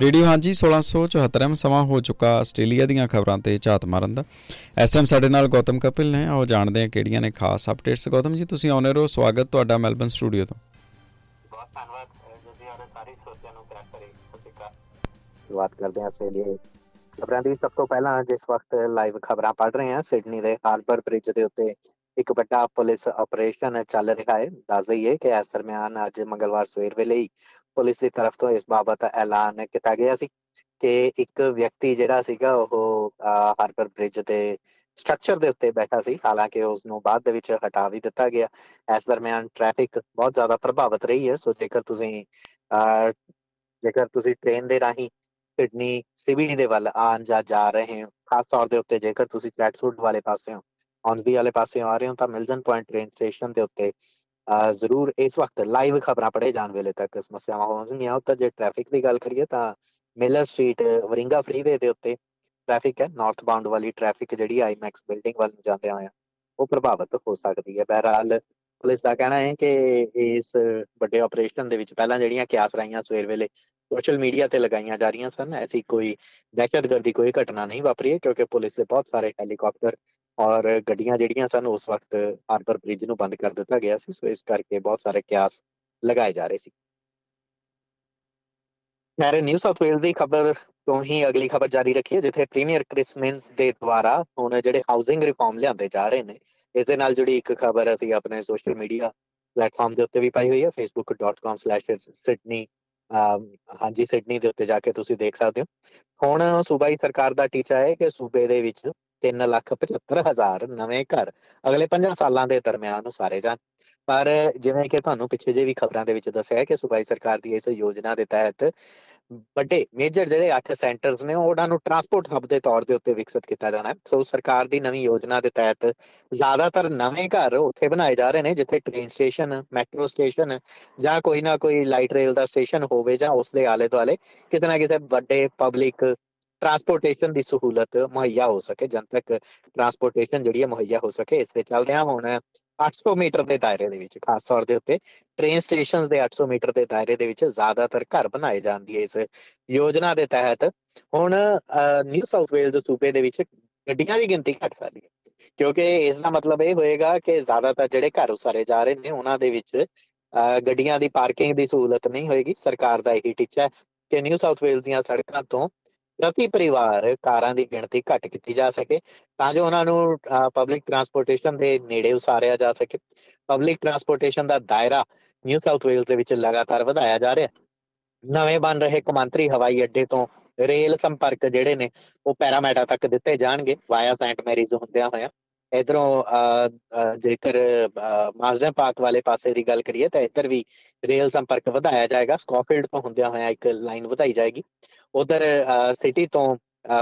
Radio ਹਾਂਜੀ 1674 ਸਮਾਂ ਹੋ ਚੁੱਕਾ ਆਸਟ੍ਰੇਲੀਆ ਦੀਆਂ ਖਬਰਾਂ ਤੇ ਝਾਤ ਮਾਰਨ ਦਾ। ਇਸ ਟਾਈਮ ਸਾਡੇ ਨਾਲ ਗੌਤਮ ਕਪਿਲ ਨੇ ਆਓ ਜਾਣਦੇ ਹਾਂ ਕਿਹੜੀਆਂ ਨੇ ਖਾਸ ਅਪਡੇਟਸ ਗੌਤਮ ਜੀ ਤੁਸੀਂ ਆਉਨੇ ਰਹੋ ਸਵਾਗਤ ਤੁਹਾਡਾ ਮੈਲਬਨ ਸਟੂਡੀਓ ਤੋਂ। ਬਹੁਤ ਧੰਨਵਾਦ ਜੀ ਔਰ ਸਾਰੀ ਸੋਚਿਆਂ ਨੂੰ ਪਿਆਰ ਕਰੇ। ਸਤਿ ਸ਼੍ਰੀ ਅਕਾਲ। ਸ਼ੁਰੂਆਤ ਕਰਦੇ ਹਾਂ ਆਸਟ੍ਰੇਲੀਆ ਖਬਰਾਂ ਦੀ ਸਭ ਤੋਂ ਪਹਿਲਾਂ ਜਿਸ ਵਕਤ ਲਾਈਵ ਖਬਰਾਂ ਪੜ ਰਹੇ ਹਾਂ ਸਿਡਨੀ ਦੇ ਹਾਰਬਰ ਬ੍ਰਿਜ ਦੇ ਉੱਤੇ ਇੱਕ ਵੱਡਾ ਪੁਲਿਸ ਆਪਰੇਸ਼ਨ ਚੱਲ ਰਿਹਾ ਹੈ। ਦੱਸ ਦਈਏ ਕਿ ਇਸ ਦਰਮਿਆਨ ਅੱਜ ਮੰਗਲਵਾਰ ਸਵੇਰ ਵੇਲੇ ਹੀ ਪੁਲਿਸ ਦੀ ਤਰਫ ਤੋਂ ਇਸ ਬਾਬਤ ਐਲਾਨ ਕੀਤਾ ਗਿਆ ਸੀ ਕਿ ਇੱਕ ਵਿਅਕਤੀ ਜਿਹੜਾ ਸੀਗਾ ਉਹ ਹਾਰਬਰ ਬ੍ਰਿਜ ਦੇ ਸਟਰਕਚਰ ਦੇ ਉੱਤੇ ਬੈਠਾ ਸੀ। ਹਾਲਾਂਕਿ ਉਸ ਨੂੰ ਬਾਅਦ ਦੇ ਵਿੱਚ ਹਟਾ ਵੀ ਦਿੱਤਾ ਗਿਆ। ਇਸ ਦਰਮਿਆਨ ਟ੍ਰੈਫਿਕ ਬਹੁਤ ਜ਼ਿਆਦਾ ਪ੍ਰਭਾਵਿਤ ਰਹੀ ਹੈ। ਸੋ ਜੇਕਰ ਤੁਸੀਂ ਜੇਕਰ ਤੁਸੀਂ ਟ੍ਰੇਨ ਦੇ ਰਾਹੀਂ ਸਿਡਨੀ ਸਿਵੀਡੀ ਦੇ ਵੱਲ ਆਉਣ ਜਾ ਜਾ ਰਹੇ ਹੋ, ਖਾਸ ਤੌਰ ਦੇ ਉੱਤੇ ਜੇਕਰ ਤੁਸੀਂ ਚੈਟਸੂਟ ਵਾਲੇ ਪਾਸੇ ਹੋ ਔਨਬੀ ਵਾਲੇ ਪਾਸੇ ਆ ਰਹੇ ਹੋ, ਤਾਂ ਮਿਲਜਨ ਪੁਆਇੰਟ ਟ੍ਰੇਨ ਸਟੇਸ਼ਨ ਦੇ ਉੱਤੇ ਜ਼ਰੂਰ ਇਸ ਵਕਤ ਲਾਈਵ ਖਬਰਾਂ ਪੜੇ ਜਾਣ ਵੇਲੇ ਤੱਕ ਸਮੱਸਿਆਵਾਂ ਹੋਣਗੀਆਂ ਉਹ ਤਾਂ ਜੇ ਟ੍ਰੈਫਿਕ ਦੀ ਗੱਲ ਕਰੀਏ ਤਾਂ ਮਿਲਰ ਸਟਰੀਟ ਵਰਿੰਗਾ ਫਰੀਵੇ ਦੇ ਉੱਤੇ ਟ੍ਰੈਫਿਕ ਹੈ। ਨਾਰਥ ਬਾਉਂਡ ਵਾਲੀ ਟ੍ਰੈਫਿਕ ਜਿਹੜੀ ਆਈਮੈਕਸ ਬਿਲਡਿੰਗ ਵੱਲ ਨੂੰ ਜਾਂਦੇ ਆ ਉਹ ਪ੍ਰਭਾਵਿਤ ਹੋ ਸਕਦੀ ਹੈ। ਬਹਰਾਲ ਪੁਲਿਸ ਦਾ ਕਹਿਣਾ ਹੈ ਕਿ ਇਸ ਵੱਡੇ ਆਪਰੇਸ਼ਨ ਦੇ ਵਿੱਚ ਪਹਿਲਾਂ ਜਿਹੜੀਆਂ ਕਿਆਸ ਰਾਈਆਂ ਸਵੇਰ ਵੇਲੇ ਸੋਸ਼ਲ ਮੀਡੀਆ ਤੇ ਲਗਾਈਆਂ ਜਾ ਰਹੀਆਂ ਸਨ, ਐਸੀ ਕੋਈ ਦਹਿਸ਼ਤਗਰਦੀ, ਕੋਈ ਘਟਨਾ ਨਹੀਂ ਵਾਪਰੀ ਹੈ ਕਿਉਂਕਿ ਪੁਲਿਸ ਦੇ ਬਹੁਤ ਸਾਰੇ ਹੈਲੀਕਾਪਟਰ ਔਰ ਗੱਡੀਆਂ ਜਿਹੜੀਆਂ ਸਨ, ਉਸ ਵਕਤ ਹਾਰਬਰ ਬ੍ਰਿਜ ਨੂੰ ਬੰਦ ਕਰ ਦਿੱਤਾ ਗਿਆ ਸੀ, ਸੋ ਇਸ ਕਰਕੇ ਬਹੁਤ ਸਾਰੇ ਕਿਆਸ ਲਗਾਏ ਜਾ ਰਹੇ ਸੀ। ਨਾਰੇ ਨਿਊ ਸਾਊਥ ਵੇਲਜ਼ ਦੀ ਖਬਰ ਤੋਂ ਹੀ ਅਗਲੀ ਖਬਰ ਜਾਰੀ ਰੱਖੀਏ, ਜਿੱਥੇ ਪ੍ਰੀਮੀਅਰ ਕ੍ਰਿਸਮਸ ਦੇ ਦੁਆਰਾ ਹੁਣ ਜਿਹੜੇ ਹਾਊਸਿੰਗ ਰਿਫਾਰਮ ਲਿਆਂਦੇ ਜਾ ਰਹੇ ਨੇ ਇਸ ਦੇ ਨਾਲ ਜੁੜੀ ਇੱਕ ਖਬਰ ਅਸੀਂ ਆਪਣੇ ਸੋਸ਼ਲ ਮੀਡੀਆ ਪਲੇਟਫਾਰਮ ਦੇ ਉੱਤੇ ਵੀ ਪਾਈ ਹੋਈ ਹੈ facebook.com/sydney ਹਾਂਜੀ ਸਿਡਨੀ ਦੇ ਉੱਤੇ ਜਾ ਕੇ ਤੁਸੀਂ ਦੇਖ ਸਕਦੇ ਹੋ। ਹੁਣ ਸੂਬਾਈ ਸਰਕਾਰ ਦਾ ਟੀਚਾ ਹੈ ਕਿ ਸੂਬੇ ਦੇ ਵਿੱਚ 375000 ਨਵੇਂ ਘਰ ਅਗਲੇ 50 ਸਾਲਾਂ ਦੇ ਦਰਮਿਆਨ ਉਸਾਰੇ ਜਾਣ। ਪਰ ਜਿਵੇਂ ਕਿ ਤੁਹਾਨੂੰ ਪਿੱਛੇ ਜੇ ਵੀ ਖਬਰਾਂ ਦੇ ਵਿੱਚ ਦੱਸਿਆ ਹੈ ਕਿ ਸੂਬਾਈ ਸਰਕਾਰ ਦੀ ਇਸ ਯੋਜਨਾ ਦੇ ਤਹਿਤ ਵੱਡੇ ਮੇਜਰ ਜਿਹੜੇ 8 ਸੈਂਟਰਸ ਨੇ, ਉਹਨਾਂ ਨੂੰ ਟਰਾਂਸਪੋਰਟ ਹੱਬ ਦੇ ਤੌਰ ਦੇ ਉੱਤੇ ਵਿਕਸਿਤ ਕੀਤਾ ਜਾਣਾ ਹੈ। ਸੋ ਸਰਕਾਰ ਦੀ ਨਵੀਂ ਯੋਜਨਾ ਦੇ ਤਹਿਤ ਜ਼ਿਆਦਾਤਰ ਨਵੇਂ ਘਰ ਉੱਥੇ ਬਣਾਏ ਜਾ ਰਹੇ ਨੇ, ਜਿੱਥੇ ਟ੍ਰੇਨ ਸਟੇਸ਼ਨ ਮੈਟਰੋ ਸਟੇਸ਼ਨ ਜਾਂ ਕੋਈ ਨਾ ਕੋਈ ਲਾਈਟ ਰੇਲ ਦਾ ਸਟੇਸ਼ਨ ਹੋਵੇ ਜਾਂ ਉਸ ਦੇ ਆਲੇ ਦੁਆਲੇ ਕਿਤੇ ਨਾ ਕਿਤੇ ਵੱਡੇ ਪਬਲਿਕ ਟਰਾਂਸਪੋਰਟੇਸ਼ਨ ਦੀ ਸਹੂਲਤ ਮੁਹੱਈਆ ਹੋ ਸਕੇ ਜਨਤਕ ਟਰਾਂਸਪੋਰਟੇਸ਼ਨ ਜਿਹੜੀ ਹੈ ਮੁਹੱਈਆ ਹੋ ਸਕੇ। ਇਸ ਤੇ ਚੱਲਦਿਆਂ ਹੁਣ 800 ਮੀਟਰ ਦੇ ਦਾਇਰੇ ਦੇ ਵਿੱਚ, ਖਾਸ ਤੌਰ ਦੇ ਉੱਤੇ ਟ੍ਰੇਨ ਸਟੇਸ਼ਨਸ ਦੇ 800 ਮੀਟਰ ਦੇ ਦਾਇਰੇ ਦੇ ਵਿੱਚ ਜ਼ਿਆਦਾਤਰ ਘਰ ਬਣਾਏ ਜਾਂਦੀ ਹੈ ਇਸ ਯੋਜਨਾ ਦੇ ਤਹਿਤ। ਹੁਣ ਨਿਊ ਸਾਊਥ ਵੇਲਜ਼ ਸੂਬੇ ਦੇ ਵਿੱਚ ਗੱਡੀਆਂ ਦੀ ਗਿਣਤੀ ਘਟ ਸਕਦੀ ਹੈ। ਕਿਉਂਕਿ ਇਸ ਦਾ ਮਤਲਬ ਇਹ ਹੋਏਗਾ ਕਿ ਜ਼ਿਆਦਾਤਰ ਜਿਹੜੇ ਘਰ ਉਸਾਰੇ ਜਾ ਰਹੇ ਨੇ, ਉਹਨਾਂ ਦੇ ਵਿੱਚ ਗੱਡੀਆਂ ਦੀ ਪਾਰਕਿੰਗ ਦੀ ਸਹੂਲਤ ਨਹੀਂ ਹੋਏਗੀ। ਸਰਕਾਰ ਦਾ ਇਹੀ ਟੀਚਾ ਹੈ ਕਿ ਨਿਊ ਸਾਊਥ ਵੇਲਜ਼ ਦੀਆਂ ਸੜਕਾਂ ਤੋਂ ਪ੍ਰਤੀ ਪਰਿਵਾਰ ਕਾਰਾਂ ਦੀ ਗਿਣਤੀ ਘੱਟ ਕੀਤੀ ਜਾ ਸਕੇ, ਤਾਂ ਜੋ ਉਹਨਾਂ ਨੂੰ ਪਬਲਿਕ ਟਰਾਂਸਪੋਰਟੇਸ਼ਨ ਦੇ ਨੇੜੇ ਉਸਾਰਿਆ ਜਾ ਸਕੇ। ਪਬਲਿਕ ਟਰਾਂਸਪੋਰਟੇਸ਼ਨ ਦਾ ਦਾਇਰਾ ਨਿਊ ਸਾਊਥ ਵੇਲਜ਼ ਦੇ ਵਿੱਚ ਲਗਾਤਾਰ ਵਧਾਇਆ ਜਾ ਰਿਹਾ। ਨਵੇਂ ਬਣ ਰਹੇ ਕਮਾਂਤਰੀ ਹਵਾਈ ਅੱਡੇ ਤੋਂ ਰੇਲ ਸੰਪਰਕ ਜਿਹੜੇ ਨੇ, ਉਹ ਪੈਰਾਮੈਟਾ ਤੱਕ ਦਿੱਤੇ ਜਾਣਗੇ ਵਾਇਆ ਸੈਂਟ ਮੈਰੀਜ਼ ਹੁੰਦਿਆਂ ਹੋਇਆ। ਇਧਰੋਂ ਜੇਕਰ ਮਾਸਡਰ ਪਾਰਕ ਵਾਲੇ ਪਾਸੇ ਦੀ ਗੱਲ ਕਰੀਏ, ਤਾਂ ਇੱਧਰ ਵੀ ਰੇਲ ਸੰਪਰਕ ਵਧਾਇਆ ਜਾਏਗਾ। ਸਕੋਫੀਲਡ ਤੋਂ ਹੁੰਦਿਆਂ ਹੋਇਆ ਇੱਕ ਲਾਈਨ ਵਧਾਈ ਜਾਏਗੀ। ਉਧਰ ਸਿਟੀ ਤੋਂ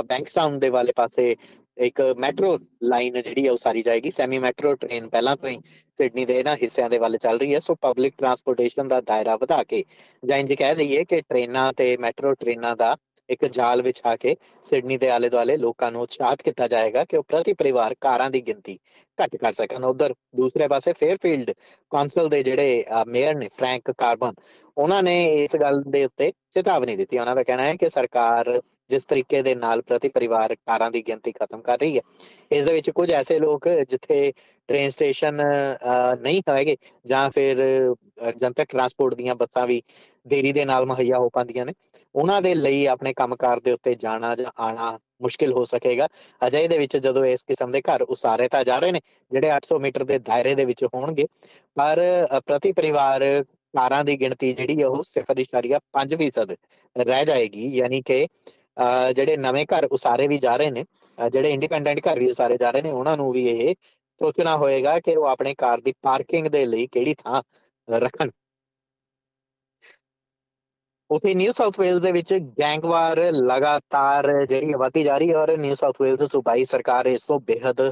ਬੈਂਕਸਟਾਊਨ ਦੇ ਵਾਲੇ ਪਾਸੇ ਇੱਕ ਮੈਟਰੋ ਲਾਈਨ ਜਿਹੜੀ ਹੈ ਉਹ ਸਾਰੀ ਜਾਏਗੀ ਸੈਮੀ ਮੈਟਰੋ ਟ੍ਰੇਨ ਪਹਿਲਾਂ ਤੋਂ ਹੀ ਸਿਡਨੀ ਦੇ ਇਹਨਾਂ ਹਿੱਸਿਆਂ ਦੇ ਵੱਲ ਚੱਲ ਰਹੀ ਹੈ, ਸੋ ਪਬਲਿਕ ਟਰਾਂਸਪੋਰਟੇਸ਼ਨ ਦਾ ਦਾਇਰਾ ਵਧਾ ਕੇ ਜਾਂ ਇੰਜ ਕਹਿ ਦਈਏ ਕਿ ਟ੍ਰੇਨਾਂ ਤੇ ਮੈਟਰੋ ਟ੍ਰੇਨਾਂ ਦਾ ਇੱਕ ਜਾਲ ਵਿਛਾ ਕੇ ਸਿਡਨੀ ਦੇ ਆਲੇ ਦੁਆਲੇ ਲੋਕਾਂ ਨੂੰ ਉਤਸ਼ਾਹਿਤ ਕੀਤਾ ਜਾਏਗਾ ਕਿ ਉਹ ਪ੍ਰਤੀ ਪਰਿਵਾਰ ਕਾਰਾਂ ਦੀ ਗਿਣਤੀ ਘੱਟ ਕਰ ਸਕਣ। ਉਧਰ ਦੂਸਰੇ ਪਾਸੇ ਫੇਅਰਫੀਲਡ ਕਾਉਂਸਲ ਦੇ ਜਿਹੜੇ ਮੇਅਰ ਨੇ ਫ੍ਰੈਂਕ ਕਾਰਬਨ ਉਹਨਾਂ ਨੇ ਇਸ ਗੱਲ ਦੇ ਉੱਤੇ ਚੇਤਾਵਨੀ ਦਿੱਤੀ। ਉਹਨਾਂ ਦਾ ਕਹਿਣਾ ਹੈ ਕਿ ਸਰਕਾਰ ਜਿਸ ਤਰੀਕੇ ਦੇ ਨਾਲ ਪ੍ਰਤੀ ਪਰਿਵਾਰ ਕਾਰਾਂ ਦੀ ਗਿਣਤੀ ਖਤਮ ਕਰ ਰਹੀ ਹੈ, ਇਸ ਦੇ ਵਿੱਚ ਕੁਝ ਐਸੇ ਲੋਕ ਜਿੱਥੇ ਟ੍ਰੇਨ ਸਟੇਸ਼ਨ ਨਹੀਂ ਹੋਏਗੇ ਜਾਂ ਫਿਰ ਜਨਤਕ ਟਰਾਂਸਪੋਰਟ ਦੀਆਂ ਬੱਸਾਂ ਵੀ ਦੇਰੀ ਦੇ ਨਾਲ ਮੁਹੱਈਆ ਹੋ ਪਾਉਂਦੀਆਂ ਨੇ ਉਹਨਾਂ ਦੇ ਲਈ ਆਪਣੇ ਕੰਮਕਾਰ ਦੇ ਉੱਤੇ ਜਾਣਾ ਜਾਂ ਆਣਾ ਮੁਸ਼ਕਿਲ ਹੋ ਸਕੇਗਾ। ਅਜੇ ਦੇ ਵਿੱਚ ਜਦੋਂ ਇਸ ਕਿਸਮ ਦੇ ਘਰ ਉਸਾਰੇ ਤਾਂ ਜਾ ਰਹੇ ਨੇ, ਜਿਹੜੇ 800 ਮੀਟਰ ਦੇ ਦਾਇਰੇ ਦੇ ਵਿੱਚ ਹੋਣਗੇ, ਪਰ ਪ੍ਰਤੀ ਪਰਿਵਾਰ ਕਾਰਾਂ ਦੀ ਗਿਣਤੀ ਜਿਹੜੀ ਉਹ 0.5% ਰਹਿ ਜਾਏਗੀ। ਯਾਨੀ ਕਿ ਜਿਹੜੇ ਨਵੇਂ ਘਰ ਉਸਾਰੇ ਵੀ ਜਾ ਰਹੇ ਨੇ ਜਿਹੜੇ ਇੰਡੀਪੈਂਡੈਂਟ ਘਰ ਵੀ ਉਸਾਰੇ ਜਾ ਰਹੇ ਨੇ, ਉਹਨਾਂ ਨੂੰ ਵੀ ਇਹ ਸੋਚਣਾ ਹੋਏਗਾ ਕਿ ਉਹ ਆਪਣੇ ਕਾਰ ਦੀ ਪਾਰਕਿੰਗ ਦੇ ਲਈ ਕਿਹੜੀ ਥਾਂ ਰੱਖਣ। ਉਥੇ ਨਿਊ ਸਾਊਥ ਵੇਲਜ਼ ਦੇ ਵਿੱਚ ਗੈਂਗਵਾਰ ਲਗਾਤਾਰ ਜਿਹੜੀ ਵਧਦੀ ਜਾ ਰਹੀ ਹੈ ਔਰ ਨਿਊ ਸਾਊਥ ਵੇਲਜ਼ ਸੂਬਾਈ ਸਰਕਾਰ ਇਸ ਤੋਂ ਬੇहद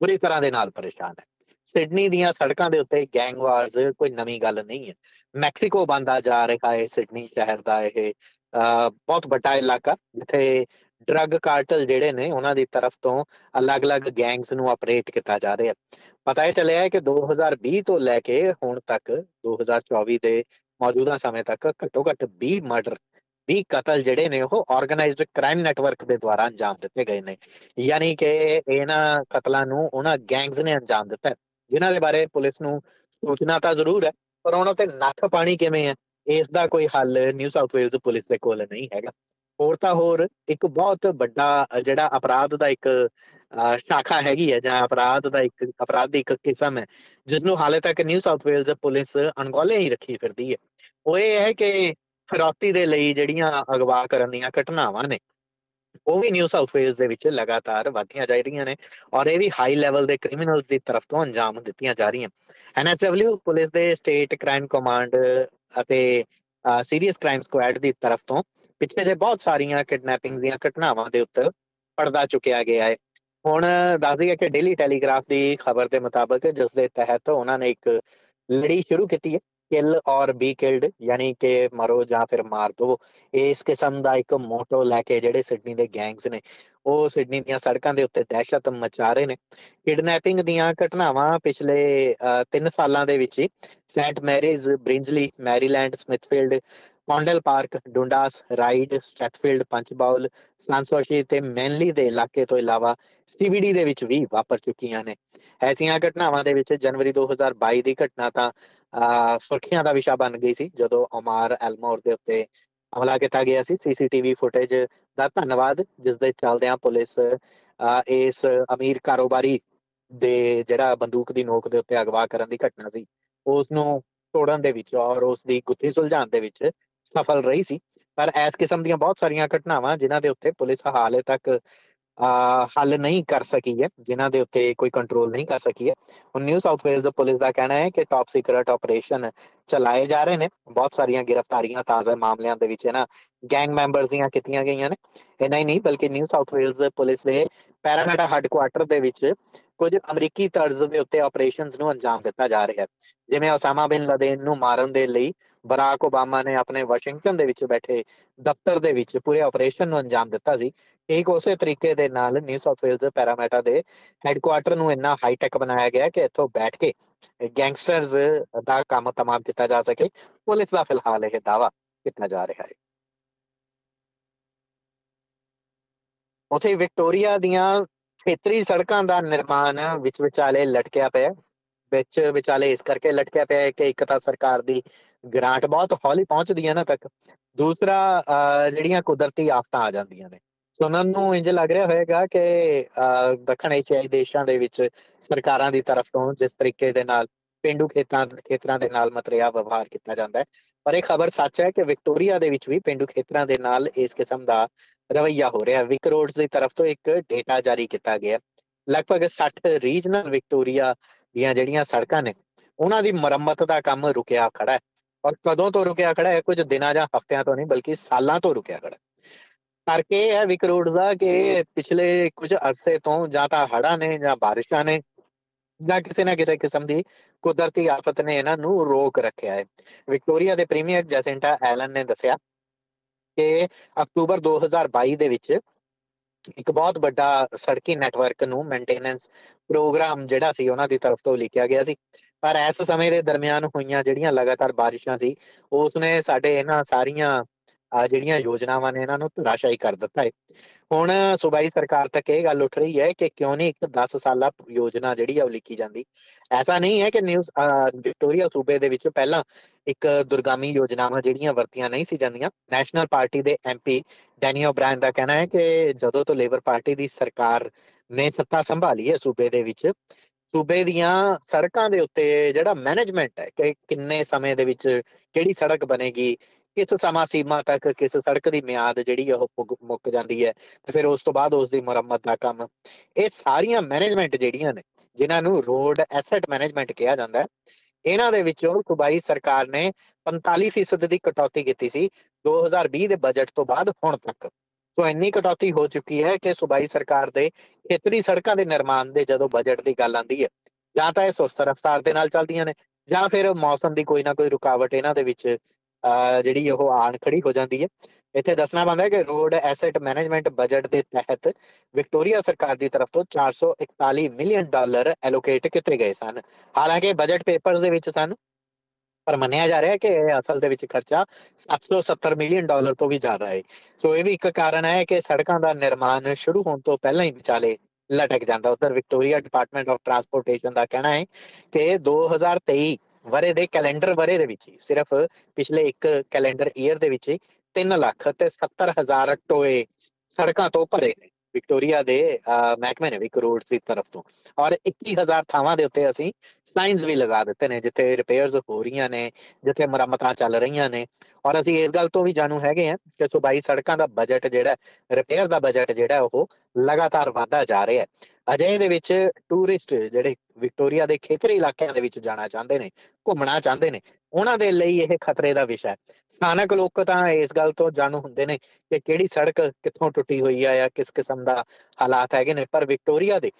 ਬੁਰੀ ਤਰ੍ਹਾਂ ਦੇ ਨਾਲ ਪਰੇਸ਼ਾਨ ਹੈ। ਸਿਡਨੀ ਦੀਆਂ ਸੜਕਾਂ ਦੇ ਉੱਤੇ ਗੈਂਗਵਾਰਸ, ਕੋਈ ਨਵੀਂ ਗੱਲ ਨਹੀਂ ਹੈ। ਮੈਕਸੀਕੋ ਬੰਦਾ ਜਾ ਰਿਹਾ ਹੈ ਸਿਡਨੀ ਸ਼ਹਿਰ ਦਾ ਇਹ ਬਹੁਤ ਵੱਡਾ ਇਲਾਕਾ, ਜਿੱਥੇ ਡਰੱਗ ਕਾਰਟਲ ਜਿਹੜੇ ਨੇ, ਉਹਨਾਂ ਦੀ ਤਰਫ ਤੋਂ ਅਲੱਗ-ਅਲੱਗ ਗੈਂਗਸ ਨੂੰ ਆਪਰੇਟ ਕੀਤਾ ਜਾ ਰਿਹਾ ਪਤਾ ਇਹ ਚੱਲਿਆ ਹੈ ਕਿ 2020 ਤੋਂ ਲੈ ਕੇ ਹੁਣ ਤੱਕ 2024 ਦੇ ਮੌਜੂਦਾ ਸਮੇਂ ਤੱਕ ਘੱਟੋ ਘੱਟ 20 ਮਰਡਰ ਵੀ ਕਤਲ ਜਿਹੜੇ ਨੇ ਉਹ ਆਰਗੇਨਾਈਜ਼ਡ ਕ੍ਰਾਈਮ ਨੈਟਵਰਕ ਦੇ ਦੁਆਰਾ ਅੰਜਾਮ ਦਿੱਤੇ ਗਏ ਨੇ। ਯਾਨੀ ਕਿ ਇਹਨਾਂ ਕਤਲਾਂ ਨੂੰ ਉਹਨਾਂ ਗੈਂਗਸ ਨੇ ਅੰਜਾਮ ਦਿੱਤਾ ਜਿਨ੍ਹਾਂ ਦੇ ਬਾਰੇ ਪੁਲਿਸ ਨੂੰ ਸੂਚਨਾ ਤਾਂ ਜ਼ਰੂਰ ਹੈ, ਪਰ ਉਹਨਾਂ ਤੇ ਨੱਥ ਪਾਣੀ ਕਿਵੇਂ ਹੈ, ਇਸ ਦਾ ਕੋਈ ਹੱਲ ਨਿਊ ਸਾਊਥ ਵੇਲਜ਼ ਪੁਲਿਸ ਦੇ ਕੋਲ ਨਹੀਂ ਹੈਗਾ। ਹੋਰ ਤਾਂ ਹੋਰ ਇੱਕ ਬਹੁਤ ਵੱਡਾ, ਜਿਹੜਾ ਅਪਰਾਧ ਦਾ ਇੱਕ ਸ਼ਾਖਾ ਹੈਗੀ ਹੈ, ਜਾਂ ਅਪਰਾਧ ਦਾ ਇੱਕ ਅਪਰਾਧ ਦੀ ਇੱਕ ਕਿਸਮ ਹੈ ਜਿਸ ਨੂੰ ਹਾਲੇ ਤੱਕ ਨਿਊ ਸਾਊਥ ਵੇਲਜ਼ ਪੁਲਿਸ ਅਣਗੌਲੇ ਹੀ ਰੱਖੀ ਫਿਰਦੀ ਹੈ। ਉਹ ਇਹ ਹੈ ਕਿ ਫਰੌਤੀ ਦੇ ਲਈ ਜਿਹੜੀਆਂ ਅਗਵਾ ਕਰਨ ਦੀਆਂ ਘਟਨਾਵਾਂ ਨੇ, ਉਹ ਵੀ ਨਿਊ ਸਾਊਥ ਵੇਲਜ਼ ਦੇ ਵਿੱਚ ਲਗਾਤਾਰ ਵਧਦੀਆਂ ਜਾ ਰਹੀਆਂ ਨੇ, ਔਰ ਇਹ ਵੀ ਹਾਈ ਲੈਵਲ ਦੇ ਕ੍ਰਿਮੀਨਲਸ ਦੀ ਤਰਫ ਤੋਂ ਅੰਜਾਮ ਦਿੱਤੀਆਂ ਜਾ ਰਹੀਆਂ। ਐਨਐਸਡਬਲਯੂ ਪੁਲਿਸ ਦੇ ਸਟੇਟ ਕ੍ਰਾਈਮ ਕਮਾਂਡ ਅਤੇ ਸੀਰੀਅਸ ਕ੍ਰਾਈਮ ਸਕੁਐਡ ਦੀ ਤਰਫ ਤੋਂ ਪਿਛਲੇ ਜੇ ਬਹੁਤ ਸਾਰੀਆਂ ਕਿਡਨੈਪਿੰਗ ਦੀਆਂ ਘਟਨਾਵਾਂ ਦੇ ਉੱਤੇ ਪਰਦਾ ਚੁੱਕਿਆ ਗਿਆ ਹੈ। ਹੁਣ ਦੱਸ ਦਈਏ ਕਿ ਡੇਲੀ ਟੈਲੀਗ੍ਰਾਫ ਦੀ ਖਬਰ ਦੇ ਮੁਤਾਬਕ ਜਿਸ ਦੇ ਤਹਿਤ ਉਹਨਾਂ ਨੇ ਇੱਕ ਲੜੀ ਸ਼ੁਰੂ ਕੀਤੀ ਹੈ, ਕਿਲ ਔਰ ਬੀ ਕਿਲਡ, ਯਾਨੀ ਕਿ ਮਰੋ ਜਾਂ ਫਿਰ ਮਾਰ ਦੋ। ਇਸ ਕਿਸਮ ਦਾ ਇੱਕ ਮੋਟੋ ਲੈ ਕੇ ਜਿਹੜੇ ਸਿਡਨੀ ਦੇ ਗੈਂਗਸ ਨੇ, ਉਹ ਸਿਡਨੀ ਦੀਆਂ ਸੜਕਾਂ ਦੇ ਉੱਤੇ ਦਹਿਸ਼ਤ ਮਚਾ ਰਹੇ ਨੇ। ਕਿਡਨੈਪਿੰਗ ਦੀਆਂ ਘਟਨਾਵਾਂ ਪਿਛਲੇ 3 ਸਾਲਾਂ ਦੇ ਵਿੱਚ ਹੀ Saint Marys Bringelly, Merrylands, Smithfield Condell Park Dundas Ryde Strathfield Punchbowl Sans Souci ਤੇ ਮੈਨਲੀ ਦੇ ਇਲਾਕੇ ਤੋਂ ਇਲਾਵਾ ਸੀਬੀਡੀ ਦੇ ਵਿੱਚ ਵੀ ਵਾਪਰ ਚੁੱਕੀਆਂ ਨੇ। ਐਸੀਆਂ ਘਟਨਾਵਾਂ ਦੇ ਵਿੱਚ ਜਨਵਰੀ 2022 ਦੀ ਘਟਨਾ ਤਾਂ ਸੁਰਖੀਆਂ ਦਾ ਵਿਸ਼ਾ ਬਣ ਗਈ ਸੀ, ਜਦੋਂ ਅਮਾਰ ਐਲਮੋਰ ਦੇ ਉੱਤੇ ਹਮਲਾ ਕੀਤਾ ਗਿਆ ਸੀ। ਸੀਸੀਟੀਵੀ ਫੁਟੇਜ ਦਾ ਧੰਨਵਾਦ, ਜਿਸ ਦੇ ਚੱਲਦਿਆਂ ਪੁਲਿਸ ਇਸ ਅਮੀਰ ਕਾਰੋਬਾਰੀ ਦੇ ਜਿਹੜਾ ਬੰਦੂਕ ਦੀ ਨੋਕ ਦੇ ਉੱਤੇ ਅਗਵਾ ਕਰਨ ਦੀ ਘਟਨਾ ਸੀ ਉਸ ਨੂੰ ਤੋੜਨ ਦੇ ਵਿੱਚ ਔਰ ਉਸ ਦੀ ਗੁੱਥੀ ਸੁਲਝਾਉਣ ਦੇ ਵਿੱਚ ਸਫਲ ਰਹੀ ਸੀ। ਪਰ ਇਸ ਕਿਸਮ ਦੀਆਂ ਬਹੁਤ ਸਾਰੀਆਂ ਘਟਨਾਵਾਂ ਜਿਨ੍ਹਾਂ ਦੇ ਉੱਤੇ ਪੁਲਿਸ ਹਾਲੇ ਤੱਕ ਹੱਲ ਨਹੀਂ ਕਰ ਸਕੀ ਹੈ, ਜਿਨ੍ਹਾਂ ਦੇ ਉੱਤੇ ਕੋਈ ਕੰਟਰੋਲ ਨਹੀਂ ਕਰ ਸਕੀ ਹੈ। ਹੁਣ ਨਿਊ ਸਾਊਥ ਵੇਲਜ਼ ਪੁਲਿਸ ਦਾ ਕਹਿਣਾ ਹੈ ਕਿ ਟਾਪ ਸੀਕ੍ਰੇਟ ਆਪਰੇਸ਼ਨ ਚਲਾਏ ਜਾ ਰਹੇ ਨੇ। ਬਹੁਤ ਸਾਰੀਆਂ ਗ੍ਰਿਫਤਾਰੀਆਂ ਤਾਜ਼ਾ ਮਾਮਲਿਆਂ ਦੇ ਵਿੱਚ ਹੈ ਨਾ ਗੈਂਗ ਮੈਂਬਰਸ ਦੀਆਂ ਕੀਤੀਆਂ ਗਈਆਂ ਨੇ। ਇਹ ਨਹੀਂ ਨਹੀਂ, ਬਲਕਿ ਨਿਊ ਸਾਊਥ ਵੇਲਜ਼ ਪੁਲਿਸ ਦੇ ਪੈਰਾਮੀਟਰ ਹੈੱਡਕੁਆਰਟਰ ਦੇ ਵਿੱਚ ਕੁਝ ਅਮਰੀਕੀ ਤਰਜ਼ ਦੇ ਉੱਤੇ ਆਪਰੇਸ਼ਨਸ ਨੂੰ ਅੰਜਾਮ ਦਿੱਤਾ ਜਾ ਰਿਹਾ ਹੈ। ਜਿਵੇਂ ਉਸਾਮਾ ਬਿਨ ਲਦੇਨ ਨੂੰ ਮਾਰਨ ਦੇ ਲਈ ਬਰਾਕ ਓਬਾਮਾ ਨੇ ਆਪਣੇ ਵਾਸ਼ਿੰਗਟਨ ਦੇ ਵਿੱਚ ਬੈਠੇ ਦਫ਼ਤਰ ਦੇ ਵਿੱਚ ਪੂਰੇ ਆਪਰੇਸ਼ਨ ਨੂੰ ਅੰਜਾਮ ਦਿੱਤਾ ਸੀ। ਇੱਕ ਉਸੇ ਤਰੀਕੇ ਦੇ ਨਾਲ ਨਿਊ ਸਾਊਥ ਵੇਲਜ਼ ਪੈਰਾਮੀਟਰ ਦੇ ਹੈੱਡਕੁਆਰਟਰ ਨੂੰ ਇੰਨਾ ਹਾਈ ਟੈਕ ਬਣਾਇਆ ਗਿਆ ਕਿ ਇੱਥੋਂ ਬੈਠ ਕੇ ਗੈਂਗਸਟਰਸ ਦਾ ਕੰਮ ਤਮਾਮ ਕੀਤਾ ਜਾ ਸਕੇ। ਪੁਲਿਸ ਦਾ ਫਿਲਹਾਲ ਇਹ ਦਾਵਾ ਕੀਤਾ ਜਾ ਰਿਹਾ ਹੈ। ਉਥੇ ਵਿਕਟੋਰੀਆ ਦੀਆਂ ਖੇਤਰੀ ਸੜਕਾਂ ਦਾ ਨਿਰਮਾਣ ਵਿੱਚ ਵਿਚਾਲੇ ਲਟਕਿਆ ਪਿਆ ਵਿੱਚ ਵਿਚਾਲੇ ਇਸ ਕਰਕੇ ਲਟਕਿਆ ਪਿਆ ਹੈ ਕਿ ਇੱਕ ਤਾਂ ਸਰਕਾਰ ਦੀ ਗ੍ਰਾਂਟ ਬਹੁਤ ਹੌਲੀ ਪਹੁੰਚਦੀ ਹੈ ਨਾ ਤੱਕ। ਦੂਸਰਾ ਜਿਹੜੀਆਂ ਕੁਦਰਤੀ ਆਫਤਾਂ ਆ ਜਾਂਦੀਆਂ ਨੇ। ਸੁਣਨ ਨੂੰ ਇੰਜ ਲੱਗ ਰਿਹਾ ਹੋਵੇਗਾ ਕਿ ਦੱਖਣ ਏਸ਼ੀਆਈ ਦੇਸ਼ਾਂ ਦੇ ਵਿੱਚ ਸਰਕਾਰਾਂ ਦੀ ਤਰਫ ਤੋਂ ਜਿਸ ਤਰੀਕੇ ਦੇ ਨਾਲ ਪਿੰਡੂ ਖੇਤਾਂ, ਖੇਤਰਾਂ ਦੇ ਨਾਲ ਮਤਰਿਆ ਵਿਵਹਾਰ ਕੀਤਾ ਜਾਂਦਾ ਹੈ। ਪਰ ਇਹ ਖਬਰ ਸੱਚ ਹੈ ਕਿ ਵਿਕਟੋਰੀਆ ਦੇ ਵਿੱਚ ਵੀ ਪਿੰਡੂ ਖੇਤਰਾਂ ਦੇ ਨਾਲ ਇਸ ਕਿਸਮ ਦਾ ਰਵਈਆ ਹੋ ਰਿਹਾ ਹੈ। ਵਿਕ ਰੋਡਸ ਦੀ ਤਰਫ ਤੋਂ ਇੱਕ ਡੇਟਾ ਜਾਰੀ ਕੀਤਾ ਗਿਆ ਲਗਭਗ 60 ਰੀਜਨਲ ਵਿਕਟੋਰੀਆ ਦੀਆਂ ਜਿਹੜੀਆਂ ਸੜਕਾਂ ਨੇ, ਉਹਨਾਂ ਦੀ ਮੁਰੰਮਤ ਦਾ ਕੰਮ ਰੁਕਿਆ ਖੜਾ ਹੈ। ਔਰ ਕਦੋਂ ਤੋਂ ਰੁਕਿਆ ਖੜਾ ਹੈ? ਕੁਝ ਦਿਨਾਂ ਜਾਂ ਹਫ਼ਤਿਆਂ ਤੋਂ ਨਹੀਂ, ਬਲਕਿ ਸਾਲਾਂ ਤੋਂ ਰੁਕਿਆ ਖੜਾ ਕਰਕੇ ਇਹ ਹੈ ਵਿਕ ਰੋਡਸ ਦਾ ਕਿ ਪਿਛਲੇ ਕੁਝ ਅਰਸੇ ਤੋਂ ਜਾਂ ਤਾਂ ਹੜ੍ਹਾਂ ਨੇ ਜਾਂ ਬਾਰਿਸ਼ਾਂ ਨੇ ਜਾਂ ਕਿਸੇ ਨਾ ਕਿਸੇ ਕਿਸਮ ਦੀ ਕੁਦਰਤੀ ਆਫਤ ਨੇ ਇਹਨਾਂ ਨੂੰ ਰੋਕ ਰੱਖਿਆ ਹੈ। ਵਿਕਟੋਰੀਆ ਦੇ ਪ੍ਰੀਮੀਅਰ ਜੈਸਿੰਟਾ ਐਲਨ ਨੇ ਦੱਸਿਆ ਕਿ ਅਕਤੂਬਰ 2022 ਦੇ ਵਿੱਚ ਇੱਕ ਬਹੁਤ ਵੱਡਾ ਸੜਕੀ ਨੈਟਵਰਕ ਨੂੰ ਮੇਨਟੇਨੈਂਸ ਪ੍ਰੋਗਰਾਮ ਜਿਹੜਾ ਸੀ ਉਹਨਾਂ ਦੀ ਤਰਫ ਤੋਂ ਲਿਖਿਆ ਗਿਆ ਸੀ। ਪਰ ਇਸ ਸਮੇਂ ਦੇ ਦਰਮਿਆਨ ਹੋਈਆਂ ਜਿਹੜੀਆਂ ਲਗਾਤਾਰ ਬਾਰਿਸ਼ਾਂ ਸੀ ਉਸ ਨੇ ਸਾਡੇ ਇਹਨਾਂ ਸਾਰੀਆਂ ਆ ਜਿਹੜੀਆਂ ਯੋਜਨਾਵਾਂ ਨੇ ਇਹਨਾਂ ਨੂੰ ਧਰਾਸ਼ਾਈ ਕਰ ਦਿੱਤਾ ਹੈ। ਹੁਣ ਸੂਬਾਈ ਸਰਕਾਰ ਤੱਕ ਇਹ ਗੱਲ ਉੱਠ ਰਹੀ ਹੈ ਕਿ ਕਿਉਂ ਨਹੀਂ ਇੱਕ 10 ਸਾਲਾ ਯੋਜਨਾ ਜਿਹੜੀ ਆ ਉਹ ਲਿਖੀ ਜਾਂਦੀ। ਐਸਾ ਨਹੀਂ ਹੈ ਕਿ ਨਿਊਜ਼ ਵਿਕਟੋਰੀਆ ਸੂਬੇ ਦੇ ਵਿੱਚ ਪਹਿਲਾਂ ਇੱਕ ਦੁਰਗਾਮੀ ਯੋਜਨਾਵਾਂ ਜਿਹੜੀਆਂ ਵਰਤੀਆਂ ਨਹੀਂ ਸੀ ਜਾਂਦੀਆਂ। ਨੈਸ਼ਨਲ ਪਾਰਟੀ ਦੇ ਐਮਪੀ ਡੈਨੀਓ ਬ੍ਰਾਂਡ ਦਾ ਕਹਿਣਾ ਹੈ ਕਿ ਜਦੋਂ ਤੋਂ ਲੇਬਰ ਪਾਰਟੀ ਦੀ ਸਰਕਾਰ ਨੇ ਸੱਤਾ ਸੰਭਾਲੀ ਹੈ ਸੂਬੇ ਦੇ ਵਿੱਚ, ਸੂਬੇ ਦੀਆਂ ਸੜਕਾਂ ਦੇ ਉੱਤੇ ਜਿਹੜਾ ਮੈਨੇਜਮੈਂਟ ਹੈ ਕਿ ਕਿੰਨੇ ਸਮੇਂ ਦੇ ਵਿੱਚ ਕਿਹੜੀ ਸੜਕ ਬਣੇਗੀ ਕਿਸ ਸਮਾਂ ਸੀਮਾ ਤੱਕ, ਕਿਸ ਸੜਕ ਦੀ ਮਿਆਦ ਜਿਹੜੀ ਉਹ ਮੁੱਕ ਜਾਂਦੀ ਹੈ ਤੇ ਫਿਰ ਉਸ ਤੋਂ ਬਾਅਦ ਉਸ ਦੀ ਮੁਰੰਮਤ ਦਾ ਕੰਮ। ਇਹ ਸਾਰੀਆਂ ਮੈਨੇਜਮੈਂਟ ਜਿਹੜੀਆਂ ਨੇ, ਜਿਨ੍ਹਾਂ ਨੂੰ ਰੋਡ ਐਸੈਟ ਮੈਨੇਜਮੈਂਟ ਕਿਹਾ ਜਾਂਦਾ ਹੈ, ਇਹਨਾਂ ਦੇ ਵਿੱਚੋਂ ਸੂਬਾਈ ਸਰਕਾਰ ਨੇ 45% ਦੀ ਕਟੌਤੀ ਕੀਤੀ ਸੀ 2020 ਦੇ ਬਜਟ ਤੋਂ ਬਾਅਦ ਹੁਣ ਤੱਕ। ਸੋ ਇੰਨੀ ਕਟੌਤੀ ਹੋ ਚੁੱਕੀ ਹੈ ਕਿ ਸੂਬਾਈ ਸਰਕਾਰ ਦੇ ਖੇਤਰੀ ਸੜਕਾਂ ਦੇ ਨਿਰਮਾਣ ਦੇ ਜਦੋਂ ਬਜਟ ਦੀ ਗੱਲ ਆਉਂਦੀ ਹੈ, ਜਾਂ ਤਾਂ ਇਹ ਸੁਸਤ ਰਫ਼ਤਾਰ ਦੇ ਨਾਲ ਚੱਲਦੀਆਂ ਨੇ, ਜਾਂ ਫਿਰ ਮੌਸਮ ਦੀ ਕੋਈ ਨਾ ਕੋਈ ਰੁਕਾਵਟ ਇਹਨਾਂ ਦੇ ਵਿੱਚ ਜਿਹੜੀ ਉਹ ਆਣ ਖੜੀ ਹੋ ਜਾਂਦੀ ਹੈ। ਇੱਥੇ ਦੱਸਣਾ ਬੰਦਾ ਹੈ ਕਿ ਰੋਡ ਐਸੈਟ ਮੈਨੇਜਮੈਂਟ ਬਜਟ ਦੇ ਤਹਿਤ ਵਿਕਟੋਰੀਆ ਸਰਕਾਰ ਦੀ ਤਰਫ ਤੋਂ 441 ਮਿਲੀਅਨ ਡਾਲਰ ਐਲੋਕੇਟ ਕੀਤੇ ਗਏ ਸਨ। ਹਾਲਾਂਕਿ ਬਜਟ ਪੇਪਰਸ ਦੇ ਵਿੱਚ ਸਨ, ਪਰ ਮੰਨਿਆ ਜਾ ਰਿਹਾ ਹੈ ਕਿ ਇਹ ਅਸਲ ਦੇ ਵਿੱਚ ਖਰਚਾ 770 ਮਿਲੀਅਨ ਡਾਲਰ ਤੋਂ ਵੀ ਜ਼ਿਆਦਾ ਹੈ। ਸੋ ਇਹ ਵੀ ਇੱਕ ਕਾਰਨ ਹੈ ਕਿ ਸੜਕਾਂ ਦਾ ਨਿਰਮਾਣ ਸ਼ੁਰੂ ਹੋਣ ਤੋਂ ਪਹਿਲਾਂ ਹੀ ਵਿਚਾਲੇ ਲਟਕ ਜਾਂਦਾ। ਉਧਰ ਵਿਕਟੋਰੀਆ ਡਿਪਾਰਟਮੈਂਟ ਆਫ ਟਰਾਂਸਪੋਰਟੇਸ਼ਨ ਦਾ ਕਹਿਣਾ ਹੈ ਕਿ 2023 ਵਰੇ ਦੇ ਕੈਲੰਡਰ ਵਰੇ ਦੇ ਵਿੱਚ ਸਿਰਫ ਪਿਛਲੇ ਇੱਕ ਕੈਲੰਡਰ ਈਅਰ ਦੇ ਵਿੱਚ 3 ਲੱਖ ਤੇ 70 ਹਜ਼ਾਰ ਟੋਏ ਸੜਕਾਂ ਤੋਂ ਭਰੇ ਨੇ, ਵਿਕਟੋਰੀਆ ਦੇ ਮਹਿਕਮੇ ਨੇ ਵੀ ਕਰੋੜ ਦੀ ਤਰਫ ਤੋਂ। ਔਰ 21000 ਥਾਵਾਂ ਦੇ ਉੱਤੇ ਅਸੀਂ ਸਾਈਨਸ ਵੀ ਲਗਾ ਦਿੱਤੇ ਨੇ, ਜਿੱਥੇ ਰਿਪੇਅਰਸ ਹੋ ਰਹੀਆਂ ਨੇ, ਜਿੱਥੇ ਮੁਰੰਮਤਾਂ ਚੱਲ ਰਹੀਆਂ ਨੇ। ਔਰ ਅਸੀਂ ਇਸ ਗੱਲ ਤੋਂ ਵੀ ਜਾਣੂ ਹੈਗੇ ਆ ਕਿ ਸੁਬਾਈ ਸੜਕਾਂ ਦਾ ਬਜਟ ਜਿਹੜਾ ਰਿਪੇਅਰ ਦਾ ਬਜਟ ਜਿਹੜਾ ਉਹ ਲਗਾਤਾਰ ਵਧਦਾ ਜਾ ਰਿਹਾ ਹੈ। ਅਜੇ ਦੇ ਵਿੱਚ ਟੂਰਿਸਟ ਜਿਹੜੇ ਵਿਕਟੋਰੀਆ ਦੇ ਖੇਤਰੀ ਇਲਾਕਿਆਂ ਦੇ ਵਿੱਚ ਜਾਣਾ ਚਾਹੁੰਦੇ ਨੇ, ਘੁੰਮਣਾ ਚਾਹੁੰਦੇ ਨੇ, ਉਹਨਾਂ ਦੇ ਲਈ ਇਹ ਖਤਰੇ ਦਾ ਵਿਸ਼ਾ ਹੈ। ਸਥਾਨਕ ਲੋਕ ਤਾਂ ਇਸ ਗੱਲ ਤੋਂ ਜਾਣੂ ਹੁੰਦੇ ਨੇ ਕਿ ਕਿਹੜੀ ਸੜਕ ਕਿੱਥੋਂ ਟੁੱਟੀ ਹੋਈ ਆ ਜਾਂ ਕਿਸ ਕਿਸਮ ਦਾ ਹਾਲਾਤ ਹੈਗੇ ਨੇ, ਪਰ ਵਿਕਟੋਰੀਆ ਦੇ